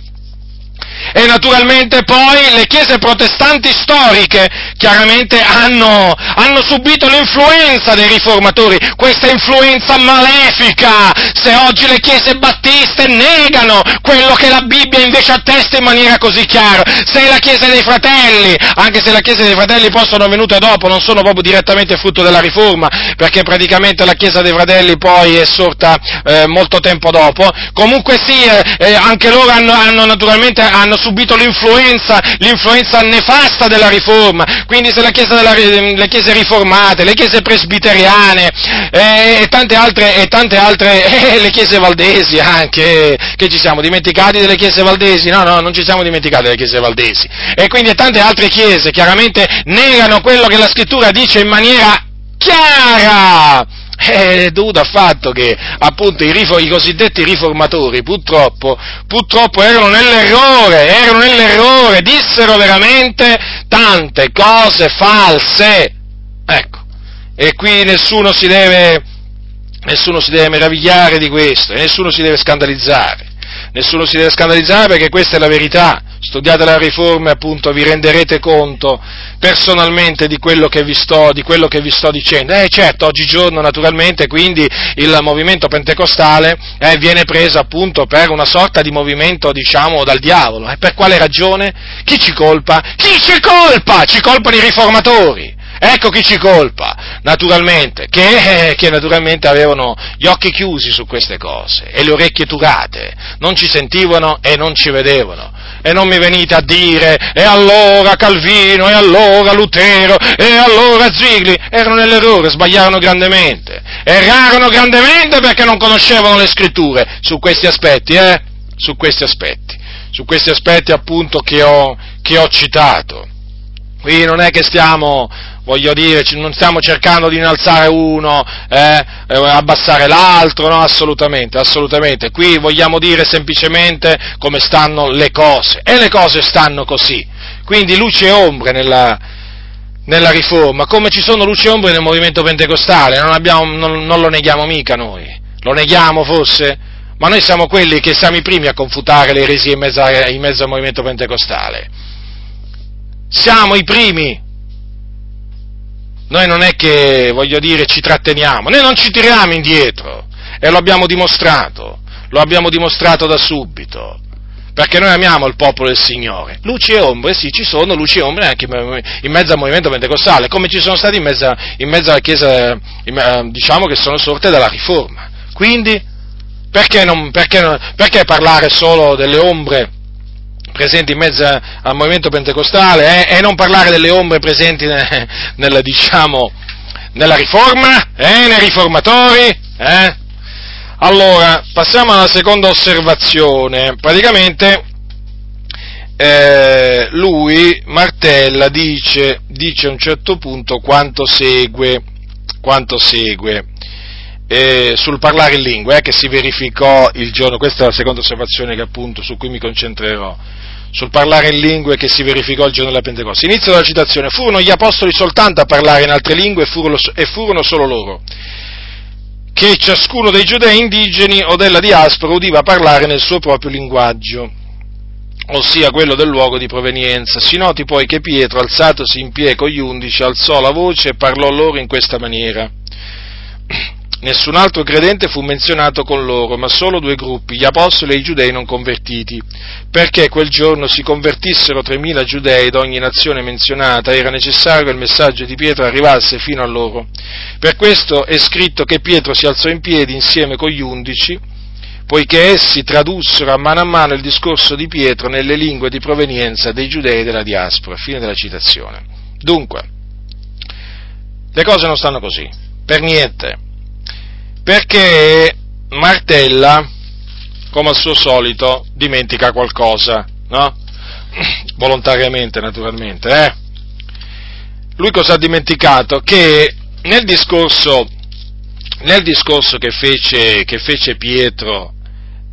E naturalmente poi le chiese protestanti storiche chiaramente hanno, hanno, subito l'influenza dei riformatori, questa influenza malefica. Se oggi le chiese battiste negano quello che la Bibbia invece attesta in maniera così chiara, se la chiesa dei fratelli, anche se la chiesa dei fratelli poi sono venute dopo, non sono proprio direttamente frutto della riforma, perché praticamente la chiesa dei fratelli poi è sorta eh, molto tempo dopo, comunque sì, eh, anche loro hanno, hanno naturalmente hanno subito l'influenza, l'influenza nefasta della riforma, quindi se la chiesa della, le chiese riformate, le chiese presbiteriane eh, e tante altre, e tante altre eh, le chiese valdesi anche, che ci siamo dimenticati delle chiese valdesi? No, no, non ci siamo dimenticati delle chiese valdesi. E quindi tante altre chiese chiaramente negano quello che la scrittura dice in maniera chiara è dovuto al fatto che appunto i, rifo- i cosiddetti riformatori purtroppo, purtroppo erano nell'errore, erano nell'errore, dissero veramente tante cose false. Ecco, e qui nessuno si deve, nessuno si deve meravigliare di questo, e nessuno si deve scandalizzare nessuno si deve scandalizzare perché questa è la verità. Studiate la riforma e appunto vi renderete conto personalmente di quello che vi sto, quello che vi sto dicendo. Eh certo, oggigiorno naturalmente quindi il movimento pentecostale eh, viene preso appunto per una sorta di movimento diciamo dal diavolo. E per quale ragione? Chi ci colpa? Chi ci colpa? Ci colpano i riformatori. Ecco chi ci colpa, naturalmente, che, eh, che, naturalmente avevano gli occhi chiusi su queste cose e le orecchie turate, non ci sentivano e non ci vedevano. E non mi venite a dire, e allora Calvino, e allora Lutero, e allora Zigli, erano nell'errore, sbagliarono grandemente. Errarono grandemente perché non conoscevano le scritture su questi aspetti, eh? Su questi aspetti, su questi aspetti appunto che ho, che ho citato. Qui non è che stiamo voglio dire, non stiamo cercando di innalzare uno, eh, eh, abbassare l'altro, no, assolutamente, assolutamente. Qui vogliamo dire semplicemente come stanno le cose, e le cose stanno così. Quindi luce e ombre nella, nella riforma, come ci sono luce e ombre nel movimento pentecostale, non, abbiamo, non, non lo neghiamo mica noi, lo neghiamo forse? Ma noi siamo quelli che siamo i primi a confutare le eresie in in mezzo al movimento pentecostale. Siamo i primi noi non è che, voglio dire, ci tratteniamo, noi non ci tiriamo indietro e lo abbiamo dimostrato, lo abbiamo dimostrato da subito, perché noi amiamo il popolo del Signore. Luci e ombre, sì, ci sono luci e ombre anche in mezzo al movimento pentecostale, come ci sono stati in mezzo, in mezzo alla Chiesa, in, diciamo che sono sorte dalla Riforma. Quindi, perché, non, perché, perché parlare solo delle ombre? Presenti in mezzo al movimento pentecostale eh, e non parlare delle ombre presenti nel, nel, diciamo, nella riforma, eh, nei riformatori. Eh. Allora, passiamo alla seconda osservazione. Praticamente eh, lui, Martella, dice, dice, a un certo punto quanto segue, quanto segue eh, sul parlare in lingua, eh, che si verificò il giorno, questa è la seconda osservazione che appunto su cui mi concentrerò, sul parlare in lingue che si verificò il giorno della Pentecoste. Inizio della citazione, furono gli apostoli soltanto a parlare in altre lingue e furono, e furono solo loro che ciascuno dei giudei indigeni o della diaspora udiva parlare nel suo proprio linguaggio, ossia quello del luogo di provenienza. Si noti poi che Pietro, alzatosi in piedi con gli undici, alzò la voce e parlò loro in questa maniera. Nessun altro credente fu menzionato con loro, ma solo due gruppi, gli apostoli e i giudei non convertiti, perché quel giorno si convertissero tremila giudei d'ogni nazione menzionata, era necessario che il messaggio di Pietro arrivasse fino a loro. Per questo è scritto che Pietro si alzò in piedi insieme con gli undici, poiché essi tradussero a mano a mano il discorso di Pietro nelle lingue di provenienza dei giudei della diaspora. Fine della citazione. Dunque, le cose non stanno così, per niente perché martella, come al suo solito, dimentica qualcosa, no? Volontariamente, naturalmente, eh? Lui cosa ha dimenticato? Che nel discorso, nel discorso che, fece, che fece Pietro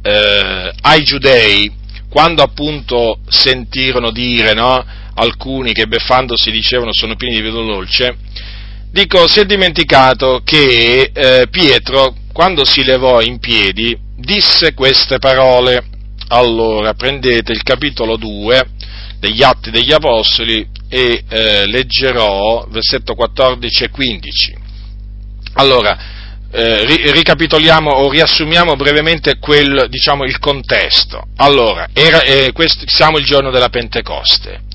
eh, ai giudei, quando appunto sentirono dire, no? Alcuni che beffandosi dicevano sono pieni di vedo dolce, Dico, si è dimenticato che eh, Pietro, quando si levò in piedi, disse queste parole. Allora, prendete il capitolo 2 degli Atti degli Apostoli e eh, leggerò versetto 14 e 15. Allora, eh, ricapitoliamo o riassumiamo brevemente quel, diciamo, il contesto. Allora, era, eh, questo, siamo il giorno della Pentecoste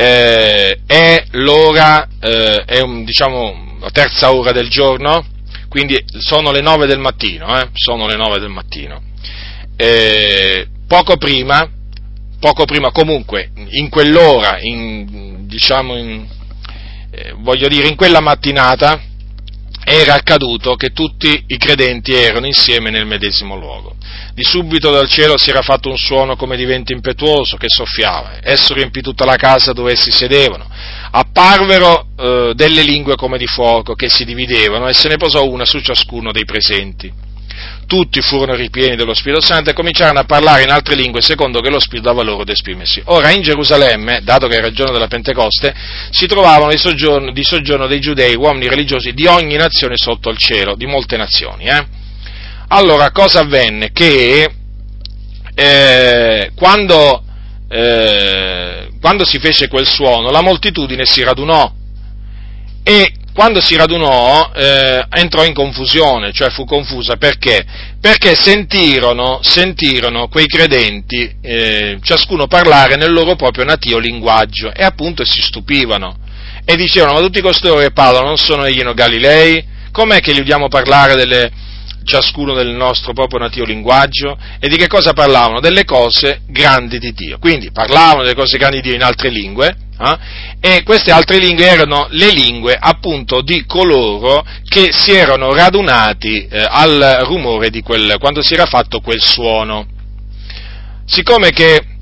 eh, è l'ora, eh, è un, diciamo la terza ora del giorno, quindi sono le nove del mattino, eh, sono le nove del mattino. Eh, poco prima, poco prima comunque, in quell'ora, in, diciamo in, eh, voglio dire in quella mattinata, era accaduto che tutti i credenti erano insieme nel medesimo luogo. Di subito dal cielo si era fatto un suono come di vento impetuoso che soffiava, esso riempì tutta la casa dove essi sedevano. Apparvero eh, delle lingue come di fuoco che si dividevano e se ne posò una su ciascuno dei presenti tutti furono ripieni dello Spirito Santo e cominciarono a parlare in altre lingue secondo che lo Spirito dava loro ad esprimersi. Ora in Gerusalemme, dato che era il giorno della Pentecoste, si trovavano di soggiorno, di soggiorno dei giudei, uomini religiosi di ogni nazione sotto il cielo, di molte nazioni. Eh? Allora cosa avvenne? Che eh, quando, eh, quando si fece quel suono la moltitudine si radunò e quando si radunò eh, entrò in confusione, cioè fu confusa perché? Perché sentirono, sentirono quei credenti, eh, ciascuno parlare nel loro proprio natio linguaggio e appunto si stupivano e dicevano ma tutti costoro che parlano non sono egli no Galilei? Com'è che gli udiamo parlare delle, ciascuno del nostro proprio natio linguaggio e di che cosa parlavano? Delle cose grandi di Dio. Quindi parlavano delle cose grandi di Dio in altre lingue, eh? e queste altre lingue erano le lingue appunto di coloro che si erano radunati eh, al rumore di quel, quando si era fatto quel suono. Siccome che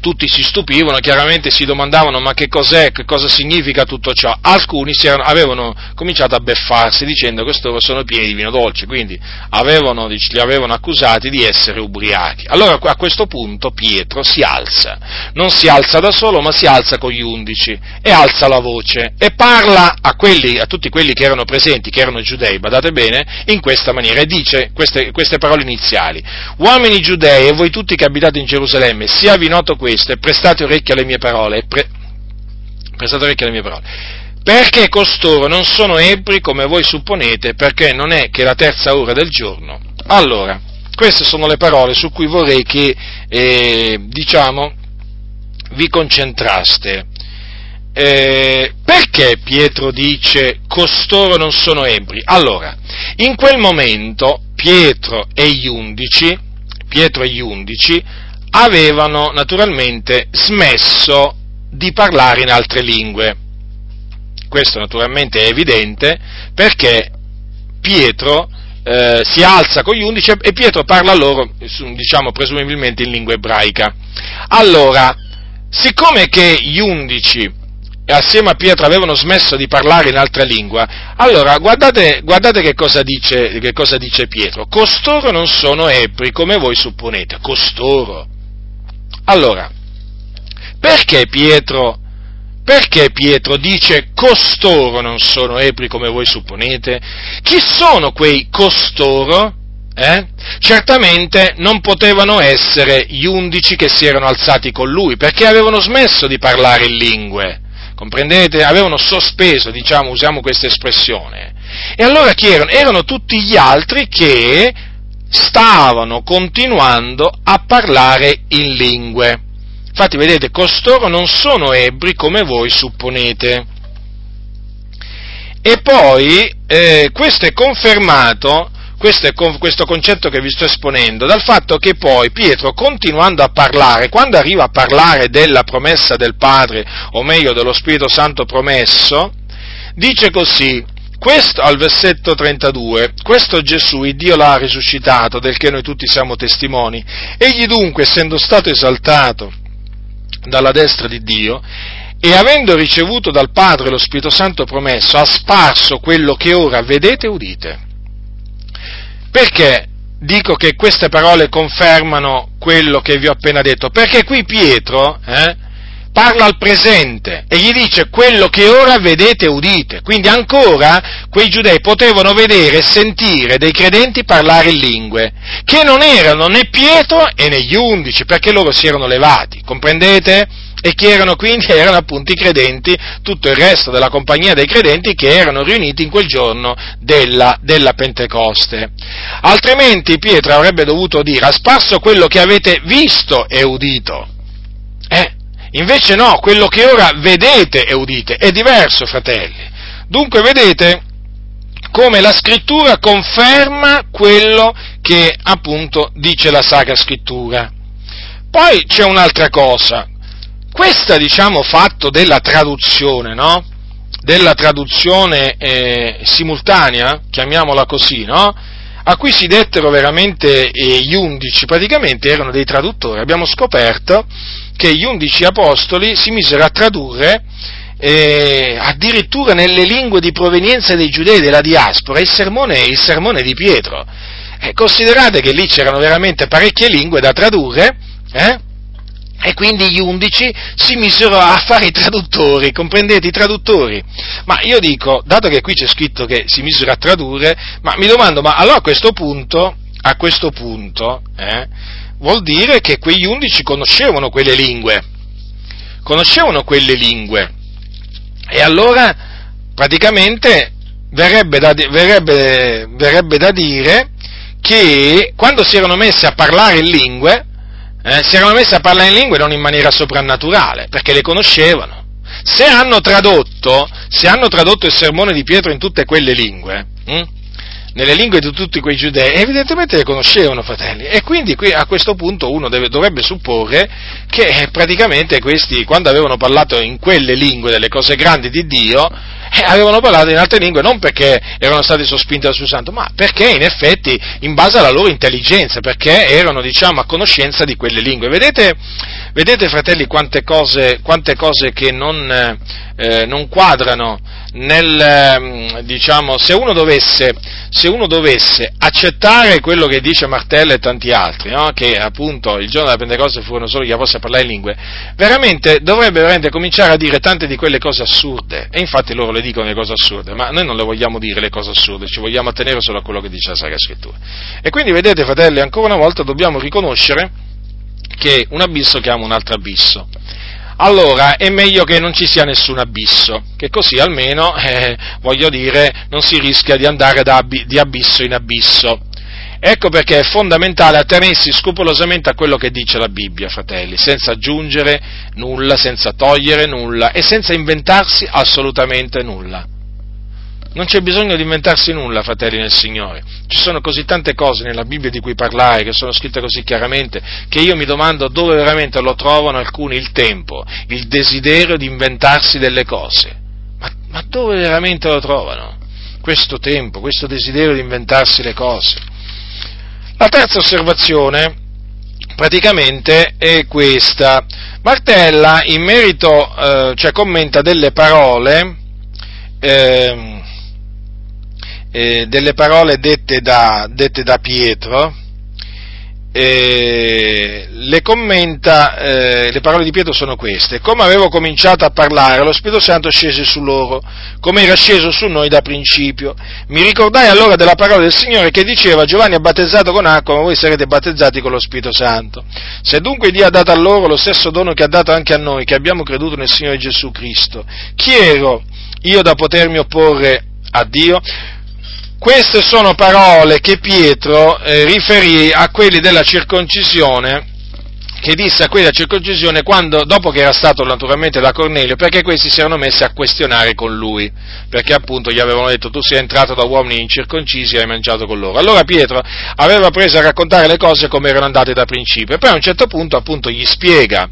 tutti si stupivano, chiaramente si domandavano ma che cos'è, che cosa significa tutto ciò. Alcuni erano, avevano cominciato a beffarsi dicendo che loro sono pieni di vino dolce, quindi avevano, li avevano accusati di essere ubriachi. Allora a questo punto Pietro si alza, non si alza da solo ma si alza con gli undici e alza la voce e parla a, quelli, a tutti quelli che erano presenti, che erano giudei, badate bene, in questa maniera e dice queste, queste parole iniziali. Uomini giudei e voi tutti che abitate in Gerusalemme, siavi noto questo questo e prestate orecchio alle mie parole, pre- prestate orecchio alle mie parole, perché costoro non sono ebri come voi supponete, perché non è che la terza ora del giorno. Allora, queste sono le parole su cui vorrei che, eh, diciamo, vi concentraste. Eh, perché Pietro dice costoro non sono ebri? Allora, in quel momento Pietro e gli undici, Pietro e gli undici avevano naturalmente smesso di parlare in altre lingue. Questo naturalmente è evidente perché Pietro eh, si alza con gli undici e Pietro parla loro, diciamo presumibilmente in lingua ebraica. Allora, siccome che gli undici assieme a Pietro avevano smesso di parlare in altra lingua, allora guardate, guardate che, cosa dice, che cosa dice Pietro. Costoro non sono ebri come voi supponete, costoro. Allora, perché Pietro, perché Pietro dice costoro non sono ebri come voi supponete? Chi sono quei costoro? Eh? Certamente non potevano essere gli undici che si erano alzati con lui, perché avevano smesso di parlare in lingue, comprendete? Avevano sospeso, diciamo, usiamo questa espressione. E allora chi erano? Erano tutti gli altri che stavano continuando a parlare in lingue. Infatti, vedete, costoro non sono ebri come voi supponete. E poi eh, questo è confermato, questo, è, questo concetto che vi sto esponendo, dal fatto che poi Pietro, continuando a parlare, quando arriva a parlare della promessa del Padre, o meglio dello Spirito Santo promesso, dice così, questo, al versetto 32, questo Gesù, il Dio l'ha risuscitato, del che noi tutti siamo testimoni. Egli dunque, essendo stato esaltato dalla destra di Dio, e avendo ricevuto dal Padre lo Spirito Santo promesso, ha sparso quello che ora vedete e udite. Perché dico che queste parole confermano quello che vi ho appena detto? Perché qui Pietro, eh, parla al presente e gli dice quello che ora vedete e udite. Quindi ancora quei giudei potevano vedere e sentire dei credenti parlare in lingue, che non erano né Pietro e né gli undici, perché loro si erano levati, comprendete? E che erano quindi erano appunto i credenti, tutto il resto della compagnia dei credenti che erano riuniti in quel giorno della, della Pentecoste. Altrimenti Pietro avrebbe dovuto dire, ha sparso quello che avete visto e udito. Invece no, quello che ora vedete e udite è diverso, fratelli. Dunque vedete come la scrittura conferma quello che appunto dice la Sacra Scrittura. Poi c'è un'altra cosa. Questa, diciamo, fatto della traduzione, no? Della traduzione eh, simultanea, chiamiamola così, no? A cui si dettero veramente eh, gli undici, praticamente erano dei traduttori. Abbiamo scoperto che gli undici apostoli si misero a tradurre eh, addirittura nelle lingue di provenienza dei giudei della diaspora il sermone, il sermone di Pietro. Eh, considerate che lì c'erano veramente parecchie lingue da tradurre, eh? E quindi gli undici si misero a fare i traduttori, comprendete i traduttori? Ma io dico, dato che qui c'è scritto che si misero a tradurre, ma mi domando, ma allora a questo punto, a questo punto, eh, vuol dire che quegli undici conoscevano quelle lingue, conoscevano quelle lingue, e allora praticamente verrebbe da, verrebbe, verrebbe da dire che quando si erano messi a parlare in lingue, eh, si erano messi a parlare in lingue non in maniera soprannaturale, perché le conoscevano. Se hanno tradotto, se hanno tradotto il sermone di Pietro in tutte quelle lingue, hm, nelle lingue di tutti quei giudei, evidentemente le conoscevano, fratelli, e quindi qui, a questo punto uno deve, dovrebbe supporre che eh, praticamente questi, quando avevano parlato in quelle lingue delle cose grandi di Dio, eh, avevano parlato in altre lingue non perché erano stati sospinti dal suo santo, ma perché in effetti in base alla loro intelligenza, perché erano diciamo a conoscenza di quelle lingue. Vedete, vedete fratelli quante cose, quante cose che non, eh, non quadrano nel, ehm, diciamo, se uno, dovesse, se uno dovesse accettare quello che dice Martello e tanti altri, no? che appunto il giorno della Pentecoste furono solo gli apostoli a parlare in lingue, veramente dovrebbe veramente cominciare a dire tante di quelle cose assurde, e infatti loro le dicono le cose assurde, ma noi non le vogliamo dire le cose assurde, ci vogliamo attenere solo a quello che dice la Sacra Scrittura. E quindi vedete, fratelli, ancora una volta dobbiamo riconoscere che un abisso chiama un altro abisso allora è meglio che non ci sia nessun abisso, che così almeno, eh, voglio dire, non si rischia di andare da, di abisso in abisso. Ecco perché è fondamentale attenersi scrupolosamente a quello che dice la Bibbia, fratelli, senza aggiungere nulla, senza togliere nulla e senza inventarsi assolutamente nulla. Non c'è bisogno di inventarsi nulla, fratelli nel Signore. Ci sono così tante cose nella Bibbia di cui parlare, che sono scritte così chiaramente, che io mi domando dove veramente lo trovano alcuni il tempo, il desiderio di inventarsi delle cose. Ma, ma dove veramente lo trovano? Questo tempo, questo desiderio di inventarsi le cose. La terza osservazione praticamente è questa. Martella in merito, eh, cioè commenta delle parole eh, eh, delle parole dette da, dette da Pietro eh, le commenta, eh, le parole di Pietro sono queste, come avevo cominciato a parlare, lo Spirito Santo scese su loro, come era sceso su noi da principio. Mi ricordai allora della parola del Signore che diceva Giovanni ha battezzato con acqua, ma voi sarete battezzati con lo Spirito Santo. Se dunque Dio ha dato a loro lo stesso dono che ha dato anche a noi, che abbiamo creduto nel Signore Gesù Cristo, chi ero io da potermi opporre a Dio? Queste sono parole che Pietro eh, riferì a quelli della circoncisione, che disse a quelli della circoncisione quando, dopo che era stato naturalmente da Cornelio, perché questi si erano messi a questionare con lui, perché appunto gli avevano detto tu sei entrato da uomini incirconcisi e hai mangiato con loro. Allora Pietro aveva preso a raccontare le cose come erano andate da principio e poi a un certo punto appunto gli spiega,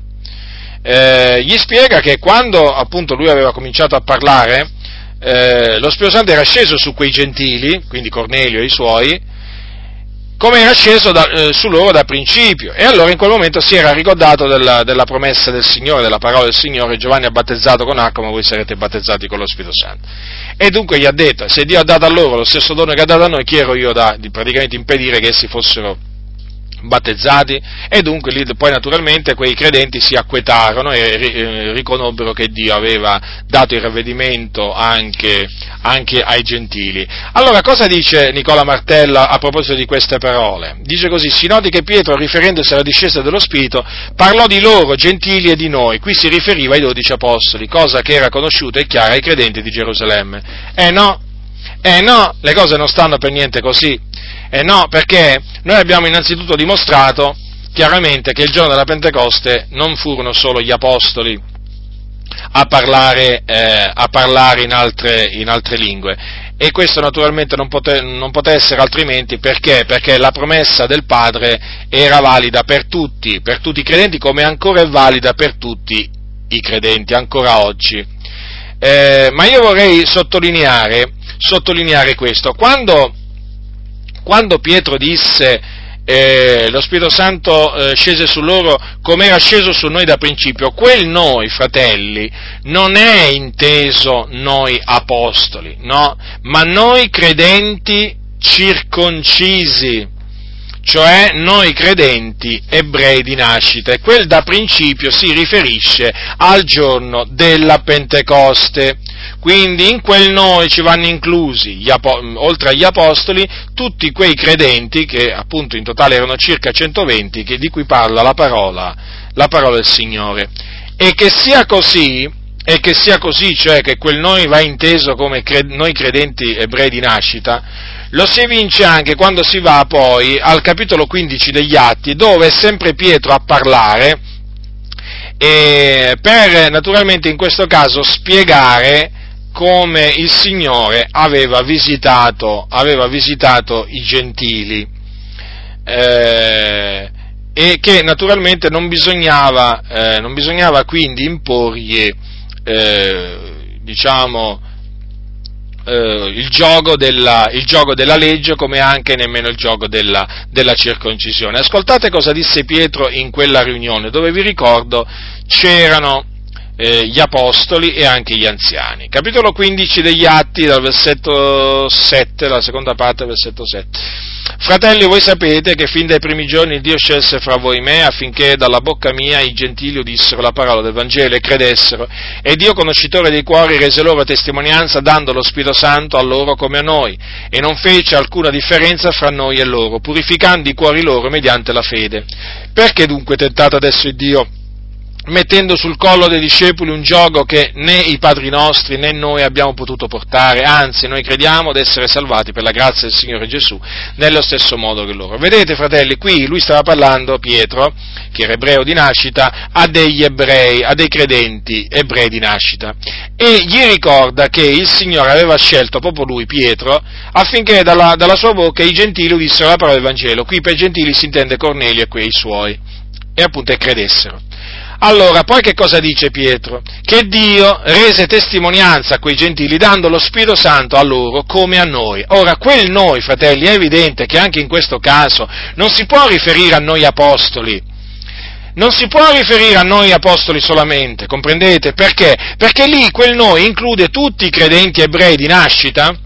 eh, gli spiega che quando appunto lui aveva cominciato a parlare, eh, lo Spirito Santo era sceso su quei gentili, quindi Cornelio e i suoi, come era sceso da, eh, su loro da principio. E allora in quel momento si era ricordato della, della, promessa del Signore, della parola del Signore, Giovanni ha battezzato con acqua, ma voi sarete battezzati con lo Spirito Santo. E dunque gli ha detto, se Dio ha dato a loro lo stesso dono che ha dato a noi, chi ero io da praticamente impedire che essi fossero battezzati e dunque lì poi naturalmente quei credenti si acquetarono e eh, riconobbero che Dio aveva dato il ravvedimento anche, anche, ai gentili. Allora cosa dice Nicola Martella a proposito di queste parole? Dice così, si noti che Pietro riferendosi alla discesa dello Spirito parlò di loro, gentili e di noi, qui si riferiva ai dodici apostoli, cosa che era conosciuta e chiara ai credenti di Gerusalemme. Eh no, eh no, le cose non stanno per niente così. Eh no, perché noi abbiamo innanzitutto dimostrato chiaramente che il giorno della Pentecoste non furono solo gli apostoli a parlare, eh, a parlare in, altre, in, altre, lingue. E questo naturalmente non poté, non poté, essere altrimenti perché? Perché la promessa del Padre era valida per tutti, per tutti i credenti, come ancora è valida per tutti i credenti, ancora oggi. Eh, ma io vorrei sottolineare, sottolineare questo. Quando quando Pietro disse eh, lo Spirito Santo eh, scese su loro come era sceso su noi da principio, quel noi, fratelli, non è inteso noi apostoli, no? Ma noi credenti circoncisi, cioè noi credenti ebrei di nascita, e quel da principio si riferisce al giorno della Pentecoste. Quindi in quel noi ci vanno inclusi, oltre agli apostoli, tutti quei credenti, che appunto in totale erano circa 120, che, di cui parla la parola, la parola del Signore. E che sia così, e che sia così, cioè che quel noi va inteso come cred- noi credenti ebrei di nascita, lo si evince anche quando si va poi al capitolo 15 degli Atti, dove è sempre Pietro a parlare, per naturalmente in questo caso spiegare come il Signore aveva visitato, aveva visitato i gentili. Eh, e che naturalmente non bisognava, eh, non bisognava quindi imporgli eh, diciamo, eh, il, gioco della, il, gioco della, legge come anche nemmeno il gioco della, della circoncisione. Ascoltate cosa disse Pietro in quella riunione dove vi ricordo c'erano eh, gli apostoli e anche gli anziani. Capitolo 15 degli Atti, dal versetto 7, la seconda parte del versetto 7. Fratelli, voi sapete che fin dai primi giorni Dio scelse fra voi me affinché dalla bocca mia i gentili udissero la parola del Vangelo e credessero. E Dio, conoscitore dei cuori, rese loro testimonianza dando lo Spirito Santo a loro come a noi, e non fece alcuna differenza fra noi e loro, purificando i cuori loro mediante la fede. Perché dunque tentate adesso il Dio? Mettendo sul collo dei discepoli un gioco che né i padri nostri né noi abbiamo potuto portare, anzi noi crediamo di essere salvati per la grazia del Signore Gesù nello stesso modo che loro. Vedete fratelli, qui lui stava parlando, Pietro, che era ebreo di nascita, a degli ebrei, a dei credenti ebrei di nascita e gli ricorda che il Signore aveva scelto proprio lui, Pietro, affinché dalla, dalla sua bocca i gentili udissero la parola del Vangelo. Qui per gentili si intende Cornelio e quei suoi e appunto e credessero. Allora, poi che cosa dice Pietro? Che Dio rese testimonianza a quei gentili dando lo Spirito Santo a loro come a noi. Ora, quel noi, fratelli, è evidente che anche in questo caso non si può riferire a noi apostoli. Non si può riferire a noi apostoli solamente, comprendete? Perché? Perché lì quel noi include tutti i credenti ebrei di nascita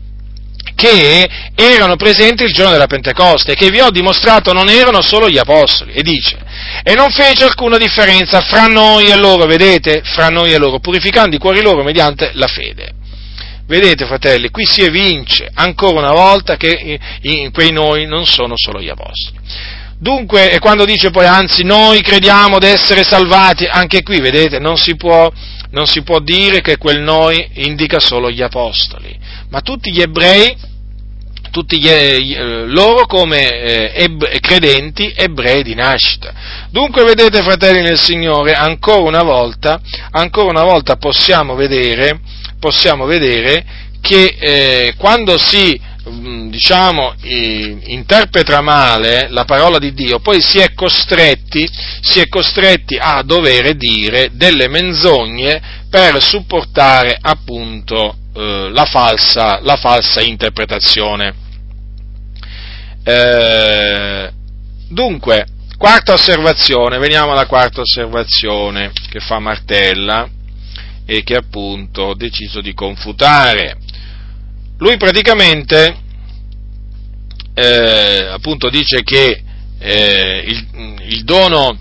che erano presenti il giorno della Pentecoste, che vi ho dimostrato non erano solo gli apostoli, e dice, e non fece alcuna differenza fra noi e loro, vedete, fra noi e loro, purificando i cuori loro mediante la fede. Vedete, fratelli, qui si evince ancora una volta che quei noi non sono solo gli apostoli. Dunque, e quando dice poi, anzi, noi crediamo di essere salvati, anche qui, vedete, non si, può, non si può dire che quel noi indica solo gli apostoli, ma tutti gli ebrei, tutti gli, eh, loro come eh, eb- credenti ebrei di nascita. Dunque, vedete, fratelli nel Signore, ancora una volta, ancora una volta possiamo vedere, possiamo vedere che eh, quando si diciamo, interpreta male la parola di Dio, poi si è costretti, si è costretti a dover dire delle menzogne per supportare appunto eh, la, falsa, la, falsa, interpretazione. Eh, dunque, quarta osservazione, veniamo alla quarta osservazione che fa Martella e che appunto ho deciso di confutare lui praticamente eh, appunto dice che eh, il, il, dono,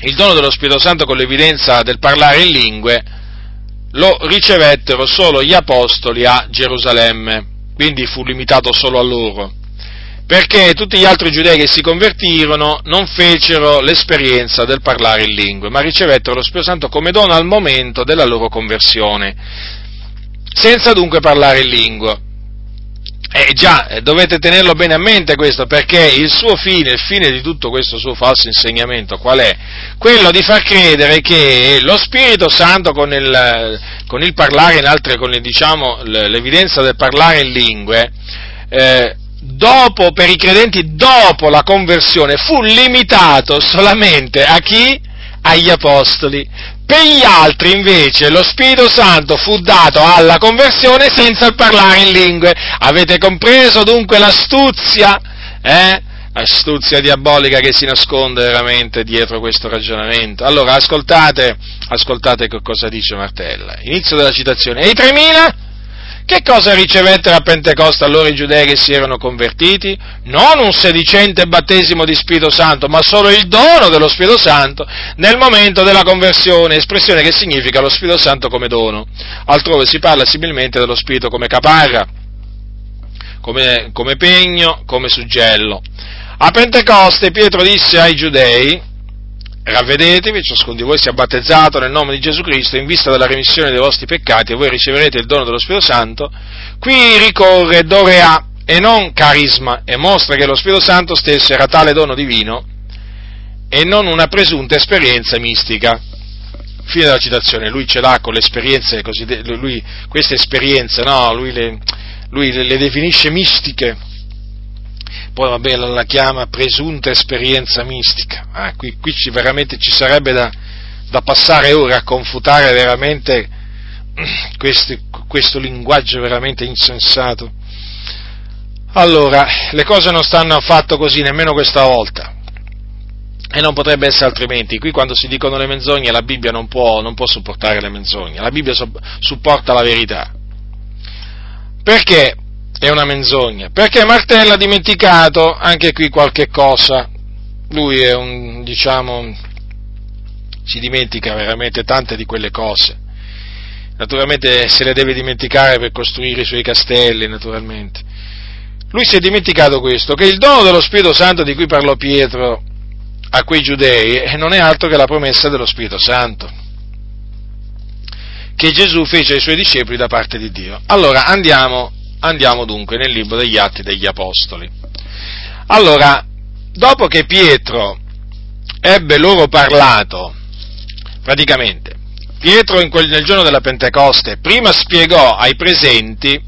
il dono dello Spirito Santo con l'evidenza del parlare in lingue lo ricevettero solo gli apostoli a Gerusalemme, quindi fu limitato solo a loro, perché tutti gli altri giudei che si convertirono non fecero l'esperienza del parlare in lingue, ma ricevettero lo Spirito Santo come dono al momento della loro conversione senza dunque parlare in lingua. Eh già, eh, dovete tenerlo bene a mente questo, perché il suo fine, il fine di tutto questo suo falso insegnamento, qual è? Quello di far credere che lo Spirito Santo con il, con il parlare in altre, con il, diciamo, l'evidenza del parlare in lingue, eh, dopo, per i credenti dopo la conversione, fu limitato solamente a chi? Agli apostoli. Per gli altri invece lo Spirito Santo fu dato alla conversione senza parlare in lingue. Avete compreso dunque l'astuzia? Eh? Astuzia diabolica che si nasconde veramente dietro questo ragionamento. Allora, ascoltate, ascoltate che cosa dice Martella. Inizio della citazione. E i 3000? Che cosa ricevettero a Pentecoste allora i giudei che si erano convertiti? Non un sedicente battesimo di Spirito Santo, ma solo il dono dello Spirito Santo nel momento della conversione, espressione che significa lo Spirito Santo come dono. Altrove si parla similmente dello Spirito come caparra, come, come pegno, come suggello. A Pentecoste Pietro disse ai giudei, ravvedetevi, ciascuno di voi sia battezzato nel nome di Gesù Cristo in vista della remissione dei vostri peccati e voi riceverete il dono dello Spirito Santo, qui ricorre dorea e non carisma e mostra che lo Spirito Santo stesso era tale dono divino e non una presunta esperienza mistica. Fine della citazione, lui ce l'ha con le esperienze lui, queste esperienze, no, lui le, lui le definisce mistiche, poi vabbè la, chiama presunta esperienza mistica. Ah, qui, qui ci, veramente ci sarebbe da, da, passare ore a confutare veramente questi, questo linguaggio veramente insensato. Allora, le cose non stanno affatto così nemmeno questa volta. E non potrebbe essere altrimenti. Qui quando si dicono le menzogne la Bibbia non può, non può supportare le menzogne, la Bibbia so, supporta la verità. Perché? È una menzogna, perché Martella ha dimenticato anche qui qualche cosa, lui è un, diciamo, si dimentica veramente tante di quelle cose, naturalmente se le deve dimenticare per costruire i suoi castelli, naturalmente. Lui si è dimenticato questo, che il dono dello Spirito Santo di cui parlò Pietro a quei giudei eh, non è altro che la promessa dello Spirito Santo che Gesù fece ai suoi discepoli da parte di Dio. Allora andiamo Andiamo dunque nel libro degli Atti degli Apostoli. Allora, dopo che Pietro ebbe loro parlato, praticamente, Pietro quel, nel giorno della Pentecoste prima spiegò ai presenti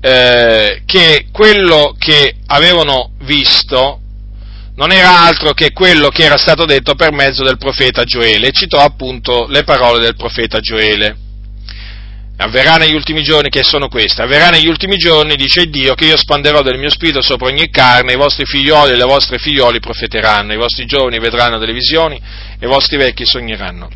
eh, che quello che avevano visto non era altro che quello che era stato detto per mezzo del profeta Gioele, e citò appunto le parole del profeta Gioele avverrà negli ultimi giorni, che sono queste, avverrà negli ultimi giorni, dice Dio, che io spanderò del mio spirito sopra ogni carne, i vostri figlioli e le vostre figlioli profeteranno, i vostri giovani vedranno delle visioni e i vostri vecchi sogneranno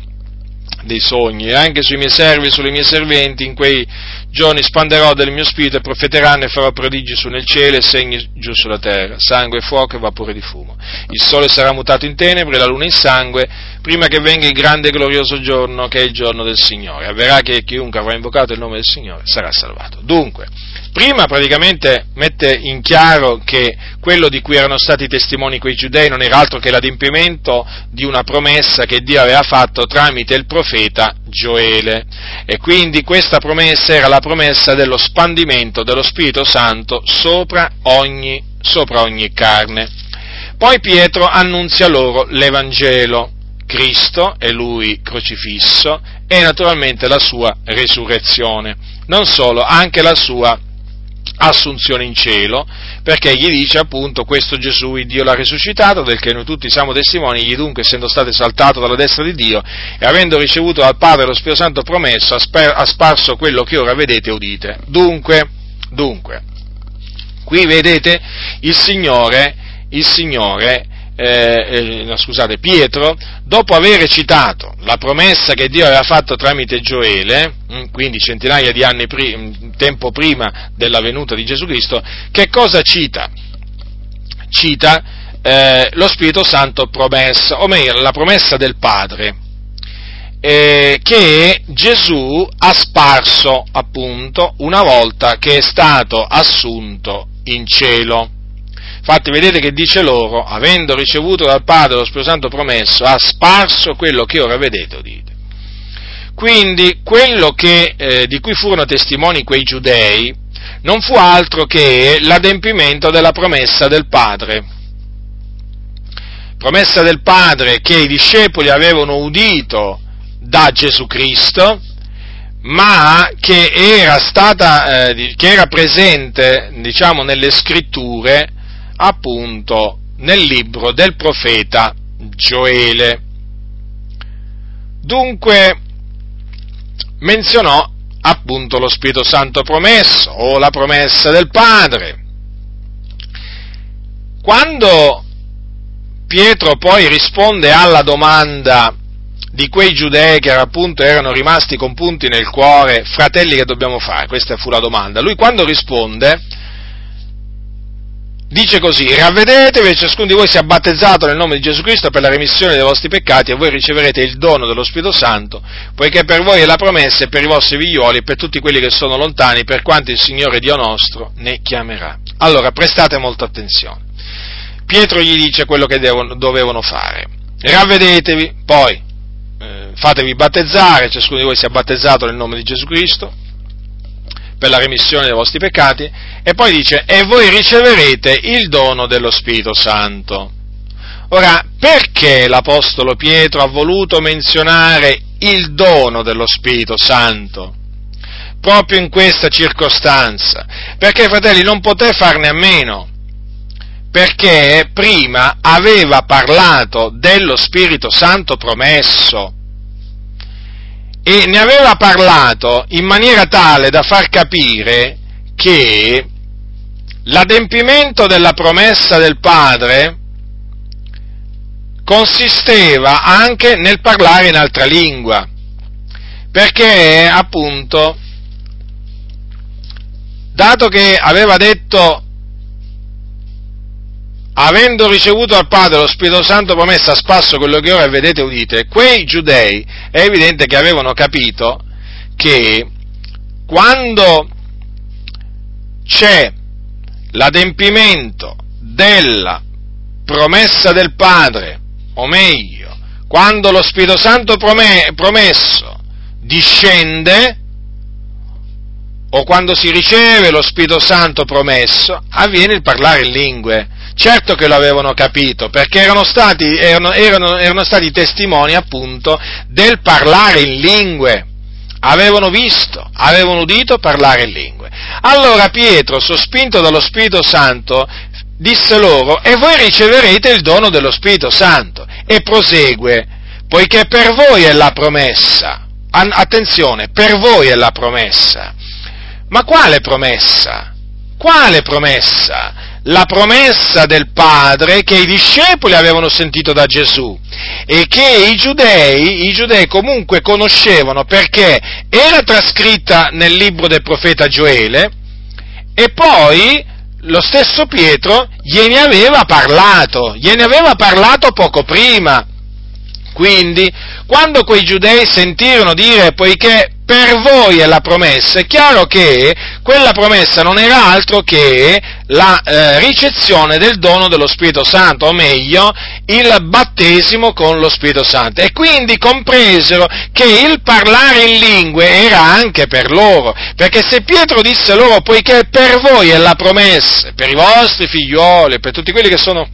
dei sogni, e anche sui miei servi e sulle mie serventi in quei giorni spanderò del mio spirito e profeteranno e farò prodigi su nel cielo e segni giù sulla terra, sangue, fuoco e vapore di fumo. Il sole sarà mutato in tenebre la luna in sangue, prima che venga il grande e glorioso giorno che è il giorno del Signore. Avverrà che chiunque avrà invocato il nome del Signore sarà salvato. Dunque, prima praticamente mette in chiaro che quello di cui erano stati testimoni quei giudei non era altro che l'adempimento di una promessa che Dio aveva fatto tramite il profeta Gioele. E quindi questa promessa era la promessa dello spandimento dello Spirito Santo sopra ogni, sopra ogni carne. Poi Pietro annunzia loro l'Evangelo, Cristo e lui crocifisso e naturalmente la sua risurrezione. Non solo, anche la sua assunzione in cielo, perché gli dice appunto questo Gesù, Dio l'ha risuscitato, del che noi tutti siamo testimoni, egli dunque essendo stato esaltato dalla destra di Dio e avendo ricevuto dal Padre lo Spirito Santo promesso, ha sparso quello che ora vedete e udite. Dunque, dunque, qui vedete il Signore, il Signore eh, eh, scusate, Pietro, dopo aver citato la promessa che Dio aveva fatto tramite Gioele, mm, quindi centinaia di anni, pri- mm, tempo prima della venuta di Gesù Cristo, che cosa cita? Cita eh, lo Spirito Santo promesso, o meglio, la promessa del Padre, eh, che Gesù ha sparso appunto una volta che è stato assunto in cielo. Infatti vedete che dice loro, avendo ricevuto dal Padre lo Spirito Santo promesso, ha sparso quello che ora vedete dite. Quindi quello che, eh, di cui furono testimoni quei giudei non fu altro che l'adempimento della promessa del Padre. Promessa del Padre che i discepoli avevano udito da Gesù Cristo, ma che era, stata, eh, che era presente, diciamo, nelle scritture appunto nel libro del profeta Gioele. Dunque menzionò appunto lo Spirito Santo promesso o la promessa del Padre. Quando Pietro poi risponde alla domanda di quei giudei che appunto erano rimasti con punti nel cuore, fratelli che dobbiamo fare? Questa fu la domanda. Lui quando risponde dice così, ravvedetevi e ciascuno di voi sia battezzato nel nome di Gesù Cristo per la remissione dei vostri peccati e voi riceverete il dono dello Spirito Santo, poiché per voi è la promessa e per i vostri figlioli e per tutti quelli che sono lontani, per quanto il Signore Dio nostro ne chiamerà. Allora, prestate molta attenzione. Pietro gli dice quello che devono, dovevano fare. Ravvedetevi, poi eh, fatevi battezzare, ciascuno di voi sia battezzato nel nome di Gesù Cristo, per la remissione dei vostri peccati, e poi dice, e voi riceverete il dono dello Spirito Santo. Ora, perché l'Apostolo Pietro ha voluto menzionare il dono dello Spirito Santo? Proprio in questa circostanza. Perché, fratelli, non poté farne a meno. Perché prima aveva parlato dello Spirito Santo promesso e ne aveva parlato in maniera tale da far capire che l'adempimento della promessa del Padre consisteva anche nel parlare in altra lingua, perché appunto, dato che aveva detto avendo ricevuto dal Padre lo Spirito Santo promesso a spasso quello che ora vedete e udite, quei giudei è evidente che avevano capito che quando c'è l'adempimento della promessa del Padre, o meglio, quando lo Spirito Santo promesso discende, o quando si riceve lo Spirito Santo promesso, avviene il parlare in lingue. Certo che lo avevano capito, perché erano stati, erano, erano, erano stati testimoni appunto del parlare in lingue. Avevano visto, avevano udito parlare in lingue. Allora Pietro, sospinto dallo Spirito Santo, disse loro, e voi riceverete il dono dello Spirito Santo. E prosegue, poiché per voi è la promessa. Attenzione, per voi è la promessa. Ma quale promessa? Quale promessa? La promessa del Padre che i discepoli avevano sentito da Gesù e che i giudei, i giudei comunque conoscevano perché era trascritta nel libro del profeta Gioele e poi lo stesso Pietro gliene aveva parlato, gliene aveva parlato poco prima. Quindi, quando quei giudei sentirono dire, poiché per voi è la promessa, è chiaro che quella promessa non era altro che la eh, ricezione del dono dello Spirito Santo, o meglio, il battesimo con lo Spirito Santo. E quindi compresero che il parlare in lingue era anche per loro, perché se Pietro disse loro, poiché per voi è la promessa, per i vostri figlioli, per tutti quelli che sono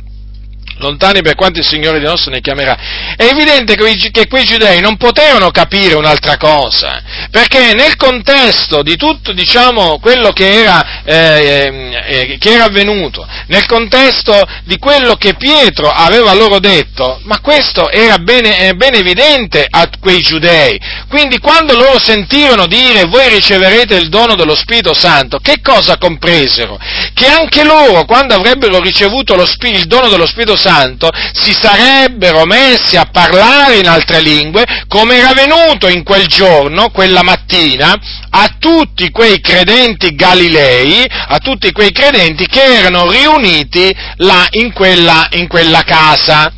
lontani per quanto il Signore di nostro ne chiamerà. È evidente che quei giudei non potevano capire un'altra cosa, perché nel contesto di tutto, diciamo, quello che era, eh, eh, che era avvenuto, nel contesto di quello che Pietro aveva loro detto, ma questo era bene, bene evidente a quei giudei. Quindi quando loro sentirono dire voi riceverete il dono dello Spirito Santo, che cosa compresero? Che anche loro, quando avrebbero ricevuto lo, il dono dello Spirito Santo, Santo si sarebbero messi a parlare in altre lingue, come era venuto in quel giorno, quella mattina, a tutti quei credenti galilei, a tutti quei credenti che erano riuniti là in quella, in quella casa.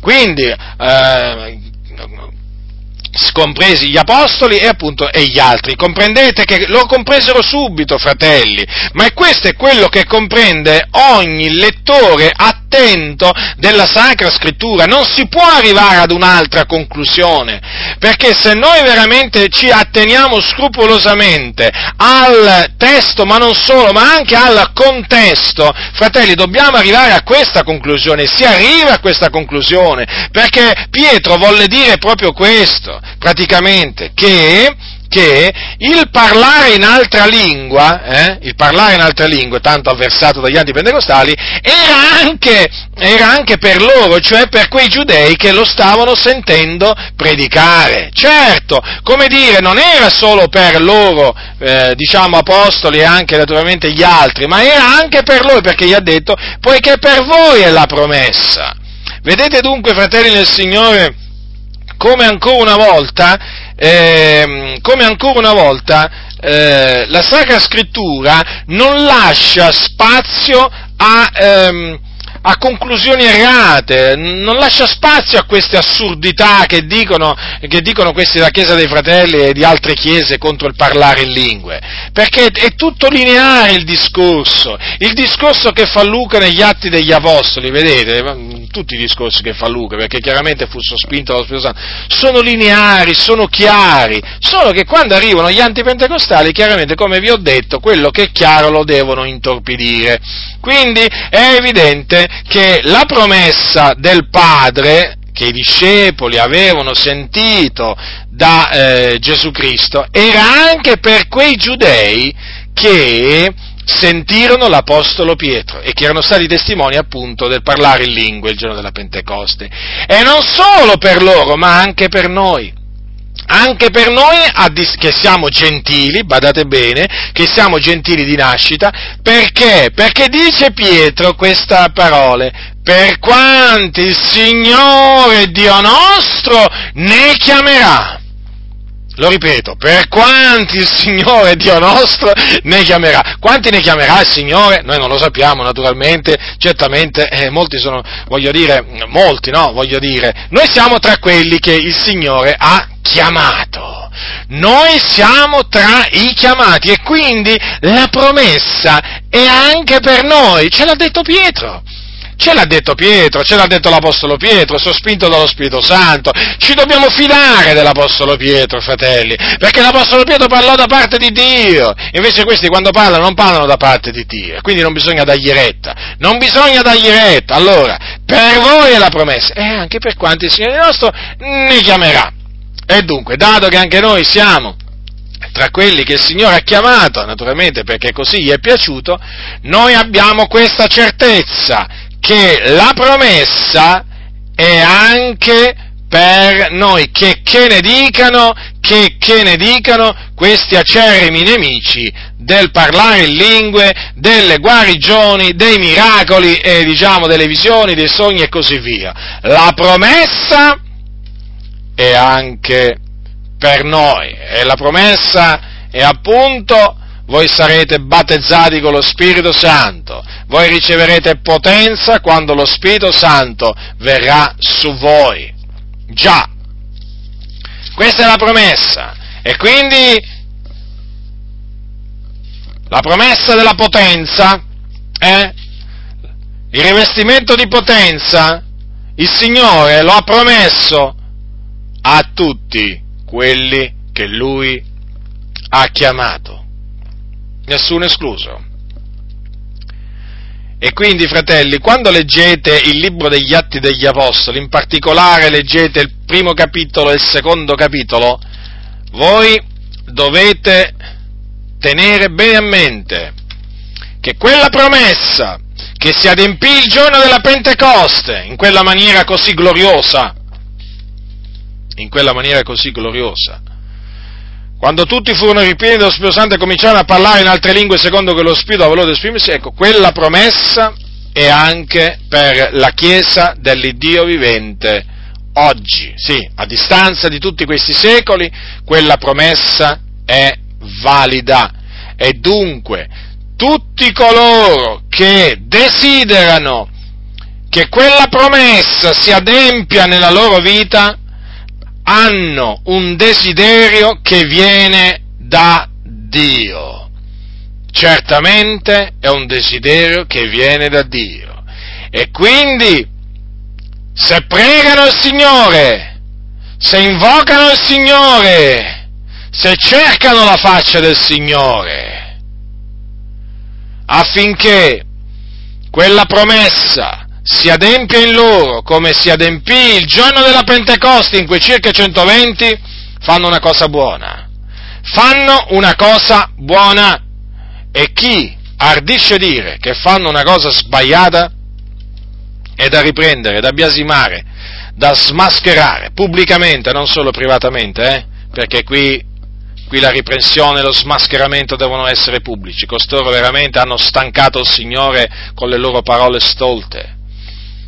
Quindi, eh, compresi gli apostoli e appunto e gli altri. Comprendete che lo compresero subito, fratelli, ma questo è quello che comprende ogni lettore attento della Sacra Scrittura. Non si può arrivare ad un'altra conclusione, perché se noi veramente ci atteniamo scrupolosamente al testo, ma non solo, ma anche al contesto, fratelli, dobbiamo arrivare a questa conclusione, si arriva a questa conclusione, perché Pietro volle dire proprio questo praticamente che, che il parlare in altra lingua, eh, il parlare in altra lingua, tanto avversato dagli antipentecostali, era anche, era anche per loro, cioè per quei giudei che lo stavano sentendo predicare. Certo, come dire, non era solo per loro, eh, diciamo, apostoli e anche naturalmente gli altri, ma era anche per loro, perché gli ha detto, poiché per voi è la promessa. Vedete dunque, fratelli del Signore, come ancora una volta, eh, come ancora una volta eh, la Sacra Scrittura non lascia spazio a, ehm, a conclusioni errate, non lascia spazio a queste assurdità che dicono, che dicono questi della Chiesa dei Fratelli e di altre chiese contro il parlare in lingue, perché è tutto lineare il discorso, il discorso che fa Luca negli Atti degli Apostoli, vedete, tutti i discorsi che fa Luca, perché chiaramente fu sospinto dallo Spirito Santo, sono lineari, sono chiari, solo che quando arrivano gli antipentecostali, chiaramente, come vi ho detto, quello che è chiaro lo devono intorpidire. Quindi è evidente che la promessa del Padre che i discepoli avevano sentito da eh, Gesù Cristo era anche per quei giudei che sentirono l'Apostolo Pietro e che erano stati testimoni appunto del parlare in lingue il giorno della Pentecoste. E non solo per loro, ma anche per noi anche per noi che siamo gentili, badate bene, che siamo gentili di nascita, perché? Perché dice Pietro queste parole, per quanti il Signore Dio nostro ne chiamerà. Lo ripeto, per quanti il Signore Dio nostro ne chiamerà. Quanti ne chiamerà il Signore? Noi non lo sappiamo, naturalmente, certamente, eh, molti sono, voglio dire, molti, no? Voglio dire, noi siamo tra quelli che il Signore ha chiamato. Noi siamo tra i chiamati e quindi la promessa è anche per noi, ce l'ha detto Pietro. Ce l'ha detto Pietro, ce l'ha detto l'Apostolo Pietro, sospinto dallo Spirito Santo. Ci dobbiamo fidare dell'Apostolo Pietro, fratelli, perché l'Apostolo Pietro parlò da parte di Dio. Invece questi quando parlano non parlano da parte di Dio, quindi non bisogna dargli retta. Non bisogna dargli retta. Allora, per voi è la promessa, e anche per quanti il Signore nostro ne chiamerà. E dunque, dato che anche noi siamo tra quelli che il Signore ha chiamato, naturalmente perché così gli è piaciuto, noi abbiamo questa certezza che la promessa è anche per noi, che, che ne dicano, che, che ne dicano questi acerrimi nemici del parlare in lingue, delle guarigioni, dei miracoli e diciamo delle visioni, dei sogni e così via. La promessa è anche per noi e la promessa è appunto voi sarete battezzati con lo Spirito Santo, voi riceverete potenza quando lo Spirito Santo verrà su voi. Già, questa è la promessa. E quindi la promessa della potenza è il rivestimento di potenza, il Signore lo ha promesso a tutti quelli che Lui ha chiamato nessuno escluso. E quindi, fratelli, quando leggete il libro degli Atti degli Apostoli, in particolare leggete il primo capitolo e il secondo capitolo, voi dovete tenere bene a mente che quella promessa che si adempì il giorno della Pentecoste, in quella maniera così gloriosa, in quella maniera così gloriosa, quando tutti furono ripieni dello Spirito Santo e cominciarono a parlare in altre lingue secondo che lo Spirito aveva di esprimersi, ecco, quella promessa è anche per la Chiesa dell'Iddio vivente oggi, sì, a distanza di tutti questi secoli, quella promessa è valida. E dunque, tutti coloro che desiderano che quella promessa si adempia nella loro vita, hanno un desiderio che viene da Dio. Certamente è un desiderio che viene da Dio. E quindi, se pregano il Signore, se invocano il Signore, se cercano la faccia del Signore, affinché quella promessa si adempia in loro come si adempì il giorno della Pentecoste in quei circa 120, fanno una cosa buona. Fanno una cosa buona e chi ardisce dire che fanno una cosa sbagliata è da riprendere, da biasimare, da smascherare pubblicamente, non solo privatamente, eh? perché qui, qui la riprensione e lo smascheramento devono essere pubblici. Costoro veramente hanno stancato il Signore con le loro parole stolte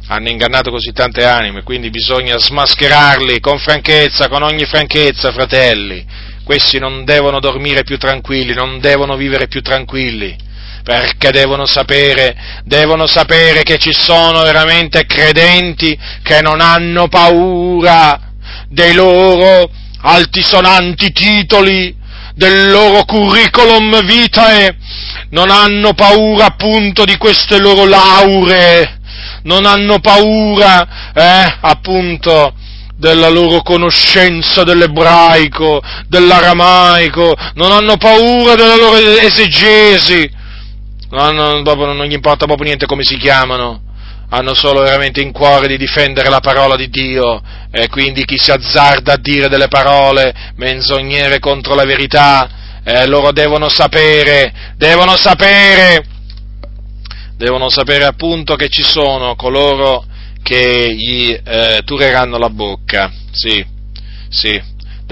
hanno ingannato così tante anime, quindi bisogna smascherarli con franchezza, con ogni franchezza, fratelli. Questi non devono dormire più tranquilli, non devono vivere più tranquilli, perché devono sapere, devono sapere che ci sono veramente credenti che non hanno paura dei loro altisonanti titoli, del loro curriculum vitae, non hanno paura appunto di queste loro lauree, non hanno paura, eh, appunto, della loro conoscenza dell'ebraico, dell'aramaico, non hanno paura della loro esegesi, non, hanno, proprio, non gli importa proprio niente come si chiamano, hanno solo veramente in cuore di difendere la parola di Dio. E quindi chi si azzarda a dire delle parole menzognere contro la verità, eh, loro devono sapere, devono sapere devono sapere appunto che ci sono coloro che gli eh, tureranno la bocca, sì, sì,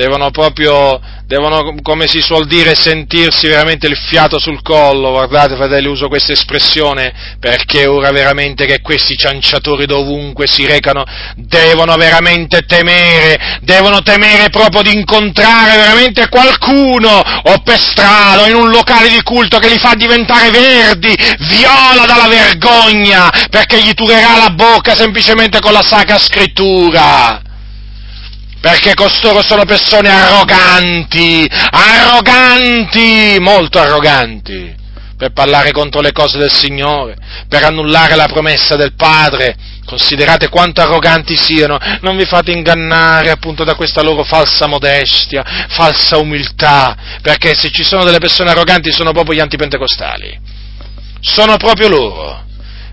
devono proprio, devono, come si suol dire, sentirsi veramente il fiato sul collo, guardate fratelli, uso questa espressione perché ora veramente che questi cianciatori dovunque si recano devono veramente temere, devono temere proprio di incontrare veramente qualcuno o per strada o in un locale di culto che li fa diventare verdi, viola dalla vergogna perché gli turerà la bocca semplicemente con la sacra scrittura perché costoro sono persone arroganti, arroganti, molto arroganti, per parlare contro le cose del Signore, per annullare la promessa del Padre. Considerate quanto arroganti siano, non vi fate ingannare appunto da questa loro falsa modestia, falsa umiltà, perché se ci sono delle persone arroganti sono proprio gli antipentecostali, sono proprio loro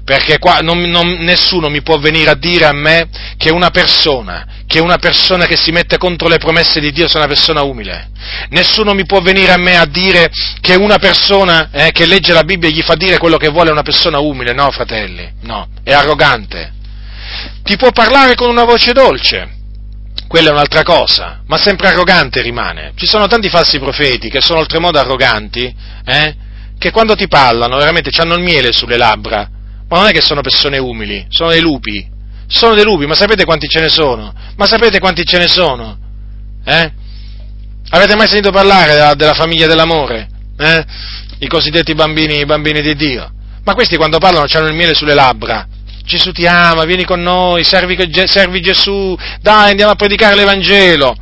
perché qua non, non, nessuno mi può venire a dire a me che una persona, che una persona che si mette contro le promesse di Dio sia una persona umile. Nessuno mi può venire a me a dire che una persona eh, che legge la Bibbia e gli fa dire quello che vuole è una persona umile. No, fratelli, no, è arrogante. Ti può parlare con una voce dolce, quella è un'altra cosa, ma sempre arrogante rimane. Ci sono tanti falsi profeti che sono oltremodo arroganti, eh, che quando ti parlano veramente hanno il miele sulle labbra, ma non è che sono persone umili, sono dei lupi. Sono dei lupi, ma sapete quanti ce ne sono? Ma sapete quanti ce ne sono? Eh? Avete mai sentito parlare della, della famiglia dell'amore? Eh? I cosiddetti bambini, bambini di Dio. Ma questi quando parlano hanno il miele sulle labbra. Gesù ti ama, vieni con noi, servi, servi Gesù, dai andiamo a predicare l'Evangelo.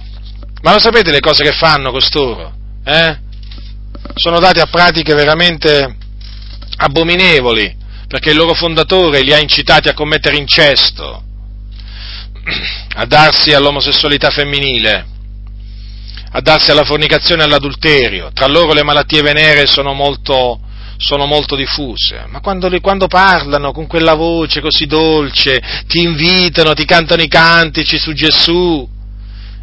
Ma lo sapete le cose che fanno costoro? Eh? Sono dati a pratiche veramente abominevoli perché il loro fondatore li ha incitati a commettere incesto, a darsi all'omosessualità femminile, a darsi alla fornicazione e all'adulterio. Tra loro le malattie venere sono molto, sono molto diffuse, ma quando, quando, parlano con quella voce così dolce, ti invitano, ti cantano i cantici su Gesù,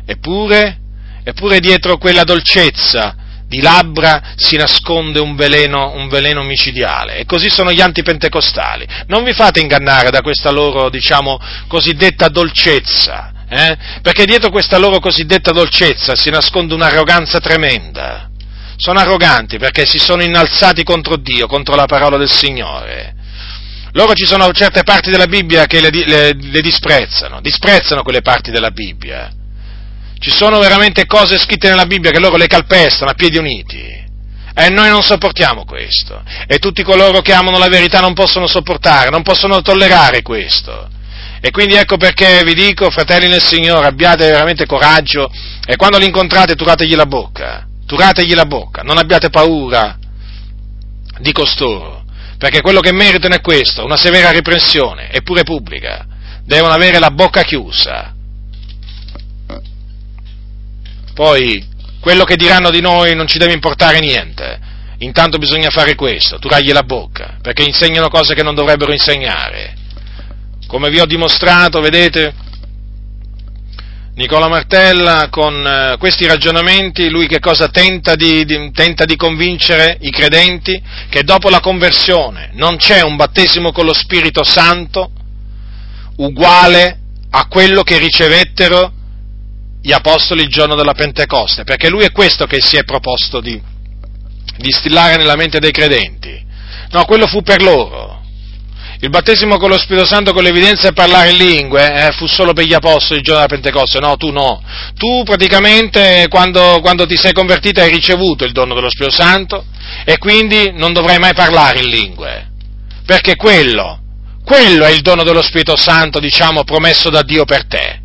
eppure, eppure dietro quella dolcezza di labbra si nasconde un veleno, un veleno micidiale. E così sono gli antipentecostali. Non vi fate ingannare da questa loro, diciamo, cosiddetta dolcezza, eh? perché dietro questa loro cosiddetta dolcezza si nasconde un'arroganza tremenda. Sono arroganti perché si sono innalzati contro Dio, contro la parola del Signore. Loro ci sono certe parti della Bibbia che le, le, le disprezzano, disprezzano quelle parti della Bibbia ci sono veramente cose scritte nella Bibbia che loro le calpestano a piedi uniti. E noi non sopportiamo questo. E tutti coloro che amano la verità non possono sopportare, non possono tollerare questo. E quindi ecco perché vi dico, fratelli nel Signore, abbiate veramente coraggio e quando li incontrate turategli la bocca. Turategli la bocca, non abbiate paura di costoro, perché quello che meritano è questo, una severa riprensione, eppure pubblica. Devono avere la bocca chiusa poi quello che diranno di noi non ci deve importare niente. Intanto bisogna fare questo, turargli la bocca, perché insegnano cose che non dovrebbero insegnare. Come vi ho dimostrato, vedete, Nicola Martella con eh, questi ragionamenti, lui che cosa tenta di, di, tenta di convincere i credenti? Che dopo la conversione non c'è un battesimo con lo Spirito Santo uguale a quello che ricevettero gli apostoli il giorno della Pentecoste, perché lui è questo che si è proposto di, di instillare nella mente dei credenti. No, quello fu per loro. Il battesimo con lo Spirito Santo con l'evidenza di parlare in lingue eh, fu solo per gli apostoli il giorno della Pentecoste, no, tu no. Tu praticamente quando, quando ti sei convertito hai ricevuto il dono dello Spirito Santo e quindi non dovrai mai parlare in lingue, perché quello, quello è il dono dello Spirito Santo, diciamo, promesso da Dio per te.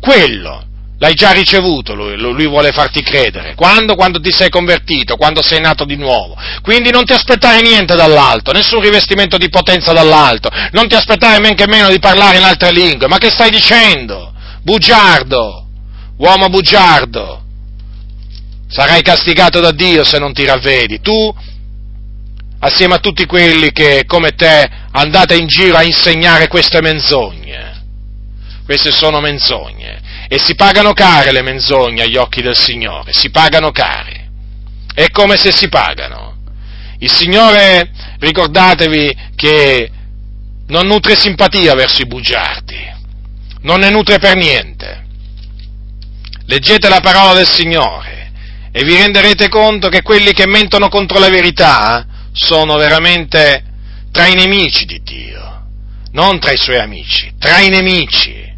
Quello, L'hai già ricevuto lui, lui vuole farti credere. Quando? Quando ti sei convertito, quando sei nato di nuovo. Quindi non ti aspettare niente dall'alto, nessun rivestimento di potenza dall'alto, non ti aspettare men che meno di parlare in altre lingue. Ma che stai dicendo? Bugiardo, uomo bugiardo. Sarai castigato da Dio se non ti ravvedi. Tu, assieme a tutti quelli che, come te, andate in giro a insegnare queste menzogne. Queste sono menzogne e si pagano care le menzogne agli occhi del Signore, si pagano care. È come se si pagano. Il Signore, ricordatevi che non nutre simpatia verso i bugiardi, non ne nutre per niente. Leggete la parola del Signore e vi renderete conto che quelli che mentono contro la verità sono veramente tra i nemici di Dio, non tra i suoi amici, tra i nemici.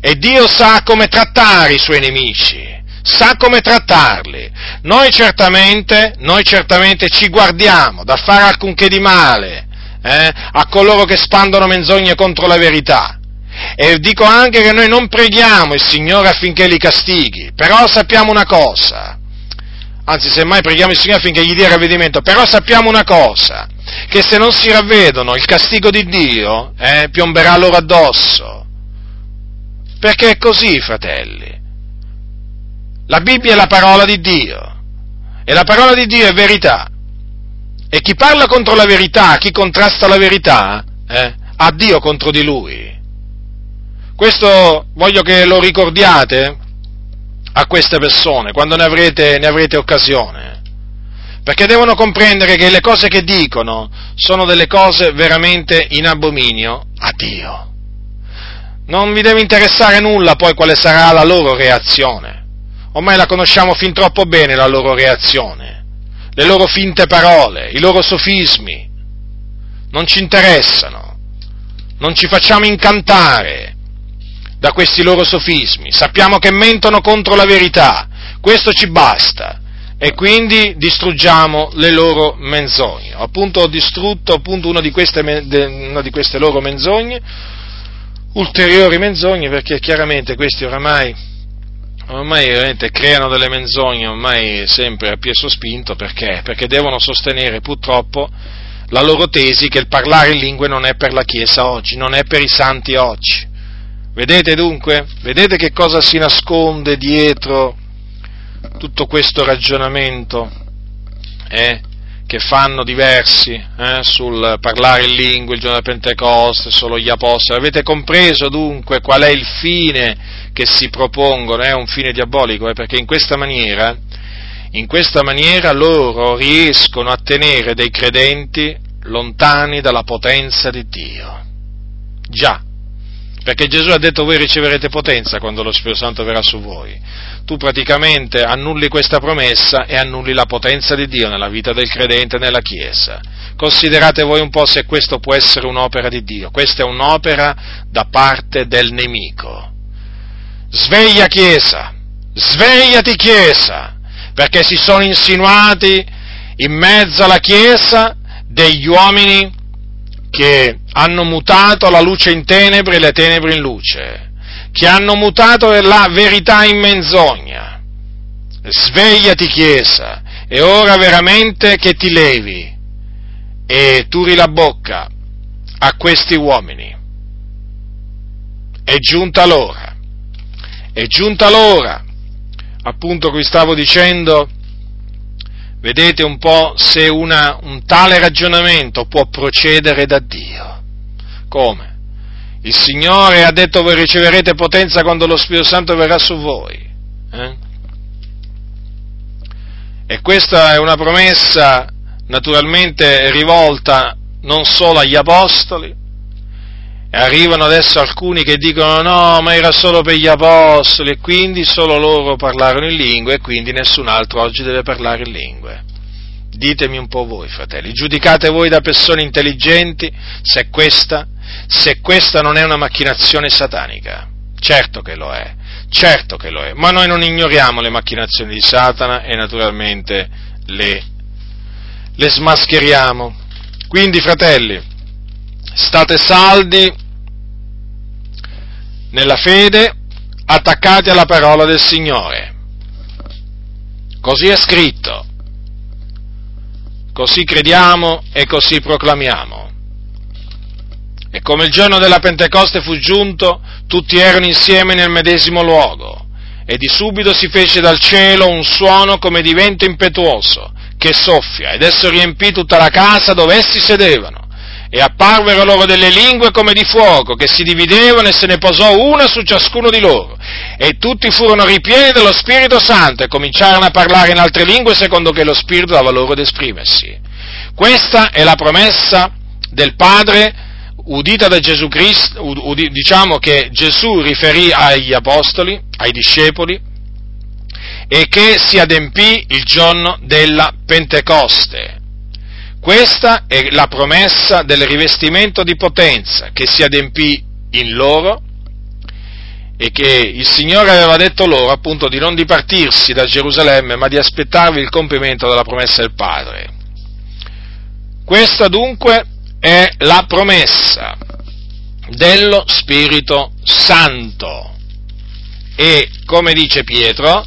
E Dio sa come trattare i suoi nemici, sa come trattarli. Noi certamente, noi certamente ci guardiamo da fare alcunché di male eh, a coloro che spandono menzogne contro la verità. E dico anche che noi non preghiamo il Signore affinché li castighi, però sappiamo una cosa, anzi semmai preghiamo il Signore affinché gli dia ravvedimento, però sappiamo una cosa, che se non si ravvedono il castigo di Dio eh, piomberà loro addosso. Perché è così, fratelli. La Bibbia è la parola di Dio e la parola di Dio è verità. E chi parla contro la verità, chi contrasta la verità, eh, ha Dio contro di lui. Questo voglio che lo ricordiate a queste persone quando ne avrete, ne avrete occasione. Perché devono comprendere che le cose che dicono sono delle cose veramente in abominio a Dio non vi deve interessare nulla poi quale sarà la loro reazione. Ormai la conosciamo fin troppo bene la loro reazione, le loro finte parole, i loro sofismi. Non ci interessano, non ci facciamo incantare da questi loro sofismi. Sappiamo che mentono contro la verità, questo ci basta e quindi distruggiamo le loro menzogne. Appunto ho distrutto appunto una di queste, una di queste loro menzogne, ulteriori menzogne perché chiaramente questi oramai veramente creano delle menzogne ormai sempre a piè sospinto perché? Perché devono sostenere purtroppo la loro tesi che il parlare in lingue non è per la Chiesa oggi, non è per i santi oggi. Vedete dunque? Vedete che cosa si nasconde dietro tutto questo ragionamento eh, che fanno diversi eh, sul parlare in lingue il giorno del Pentecoste, solo gli apostoli. Avete compreso dunque qual è il fine che si propongono? È un fine diabolico, eh, perché in questa maniera, in questa maniera loro riescono a tenere dei credenti lontani dalla potenza di Dio. Già, perché Gesù ha detto voi riceverete potenza quando lo Spirito Santo verrà su voi. Tu praticamente annulli questa promessa e annulli la potenza di Dio nella vita del credente nella Chiesa. Considerate voi un po' se questo può essere un'opera di Dio. Questa è un'opera da parte del nemico. Sveglia Chiesa, svegliati Chiesa, perché si sono insinuati in mezzo alla Chiesa degli uomini che hanno mutato la luce in tenebre e le tenebre in luce, che hanno mutato la verità in menzogna. Svegliati Chiesa, è ora veramente che ti levi e turi la bocca a questi uomini. È giunta l'ora, è giunta l'ora, appunto qui stavo dicendo, vedete un po' se una, un tale ragionamento può procedere da Dio. Come? Il Signore ha detto voi riceverete potenza quando lo Spirito Santo verrà su voi. Eh? E questa è una promessa naturalmente rivolta non solo agli apostoli, arrivano adesso alcuni che dicono no, ma era solo per gli apostoli e quindi solo loro parlarono in lingue e quindi nessun altro oggi deve parlare in lingue. Ditemi un po' voi, fratelli, giudicate voi da persone intelligenti se questa, se questa non è una macchinazione satanica. Certo che lo è, certo che lo è, ma noi non ignoriamo le macchinazioni di Satana e naturalmente le, le smascheriamo. Quindi, fratelli, state saldi nella fede, attaccati alla parola del Signore. Così è scritto così crediamo e così proclamiamo. E come il giorno della Pentecoste fu giunto, tutti erano insieme nel medesimo luogo, e di subito si fece dal cielo un suono come di vento impetuoso, che soffia, ed esso riempì tutta la casa dove essi sedevano. E apparvero loro delle lingue come di fuoco, che si dividevano e se ne posò una su ciascuno di loro. E tutti furono ripieni dello Spirito Santo e cominciarono a parlare in altre lingue secondo che lo Spirito dava loro ad esprimersi. Questa è la promessa del Padre udita da Gesù Cristo, udi, diciamo che Gesù riferì agli apostoli, ai discepoli, e che si adempì il giorno della Pentecoste. Questa è la promessa del rivestimento di potenza che si adempì in loro e che il Signore aveva detto loro appunto di non dipartirsi da Gerusalemme ma di aspettarvi il compimento della promessa del Padre. Questa dunque è la promessa dello Spirito Santo e come dice Pietro,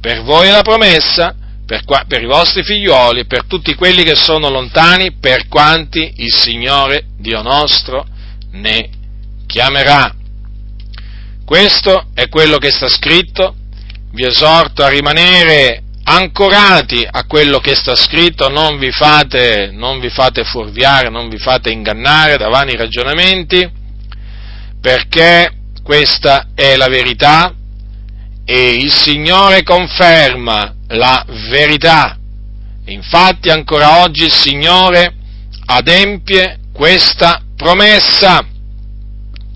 per voi è la promessa per, per, i vostri figlioli, per tutti quelli che sono lontani, per quanti il Signore Dio nostro ne chiamerà. Questo è quello che sta scritto, vi esorto a rimanere ancorati a quello che sta scritto, non vi fate, non vi fate fuorviare, non vi fate ingannare da vani ragionamenti, perché questa è la verità e il Signore conferma la verità. Infatti ancora oggi il Signore adempie questa promessa.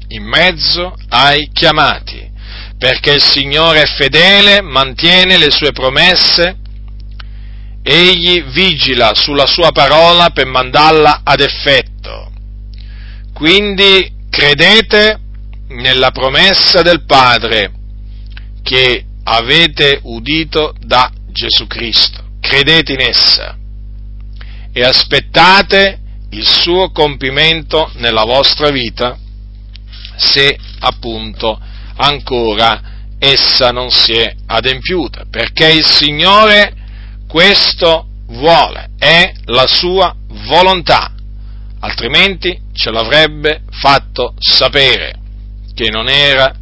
in mezzo ai chiamati, perché il Signore è fedele, mantiene le sue promesse, egli vigila sulla sua parola per mandarla ad effetto. Quindi credete nella promessa del Padre che avete udito da Gesù Cristo, credete in essa e aspettate il suo compimento nella vostra vita se appunto ancora essa non si è adempiuta, perché il Signore questo vuole, è la sua volontà, altrimenti ce l'avrebbe fatto sapere che non era,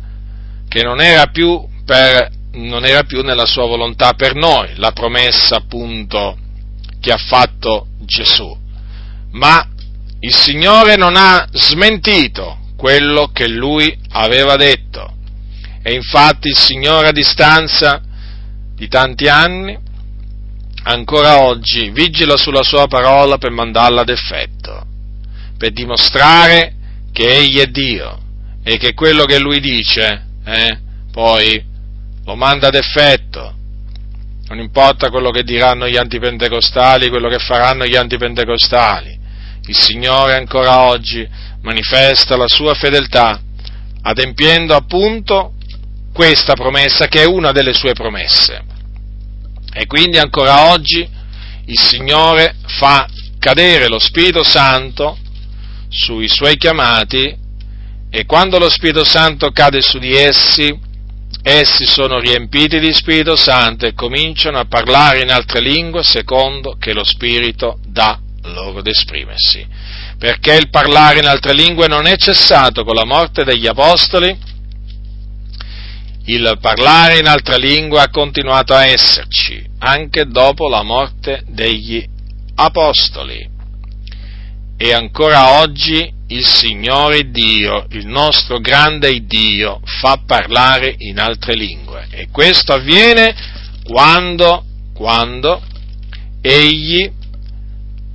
che non era, più, per, non era più nella sua volontà per noi, la promessa appunto che ha fatto Gesù. Ma il Signore non ha smentito quello che lui aveva detto. E infatti il Signore a distanza di tanti anni, ancora oggi, vigila sulla sua parola per mandarla ad effetto, per dimostrare che Egli è Dio e che quello che Lui dice, eh, poi lo manda ad effetto. Non importa quello che diranno gli antipentecostali, quello che faranno gli antipentecostali. Il Signore ancora oggi manifesta la sua fedeltà, adempiendo appunto questa promessa che è una delle sue promesse. E quindi ancora oggi il Signore fa cadere lo Spirito Santo sui suoi chiamati e quando lo Spirito Santo cade su di essi, essi sono riempiti di Spirito Santo e cominciano a parlare in altre lingue secondo che lo Spirito dà loro ad esprimersi perché il parlare in altre lingue non è cessato con la morte degli apostoli, il parlare in altra lingua ha continuato a esserci anche dopo la morte degli apostoli. E ancora oggi il Signore Dio, il nostro grande Dio, fa parlare in altre lingue. E questo avviene quando, quando Egli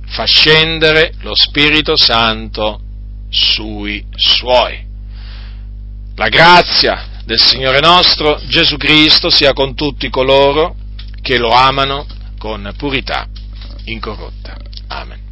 fa scendere lo Spirito Santo sui suoi. La grazia del Signore nostro Gesù Cristo sia con tutti coloro che lo amano con purità incorrotta. Amen.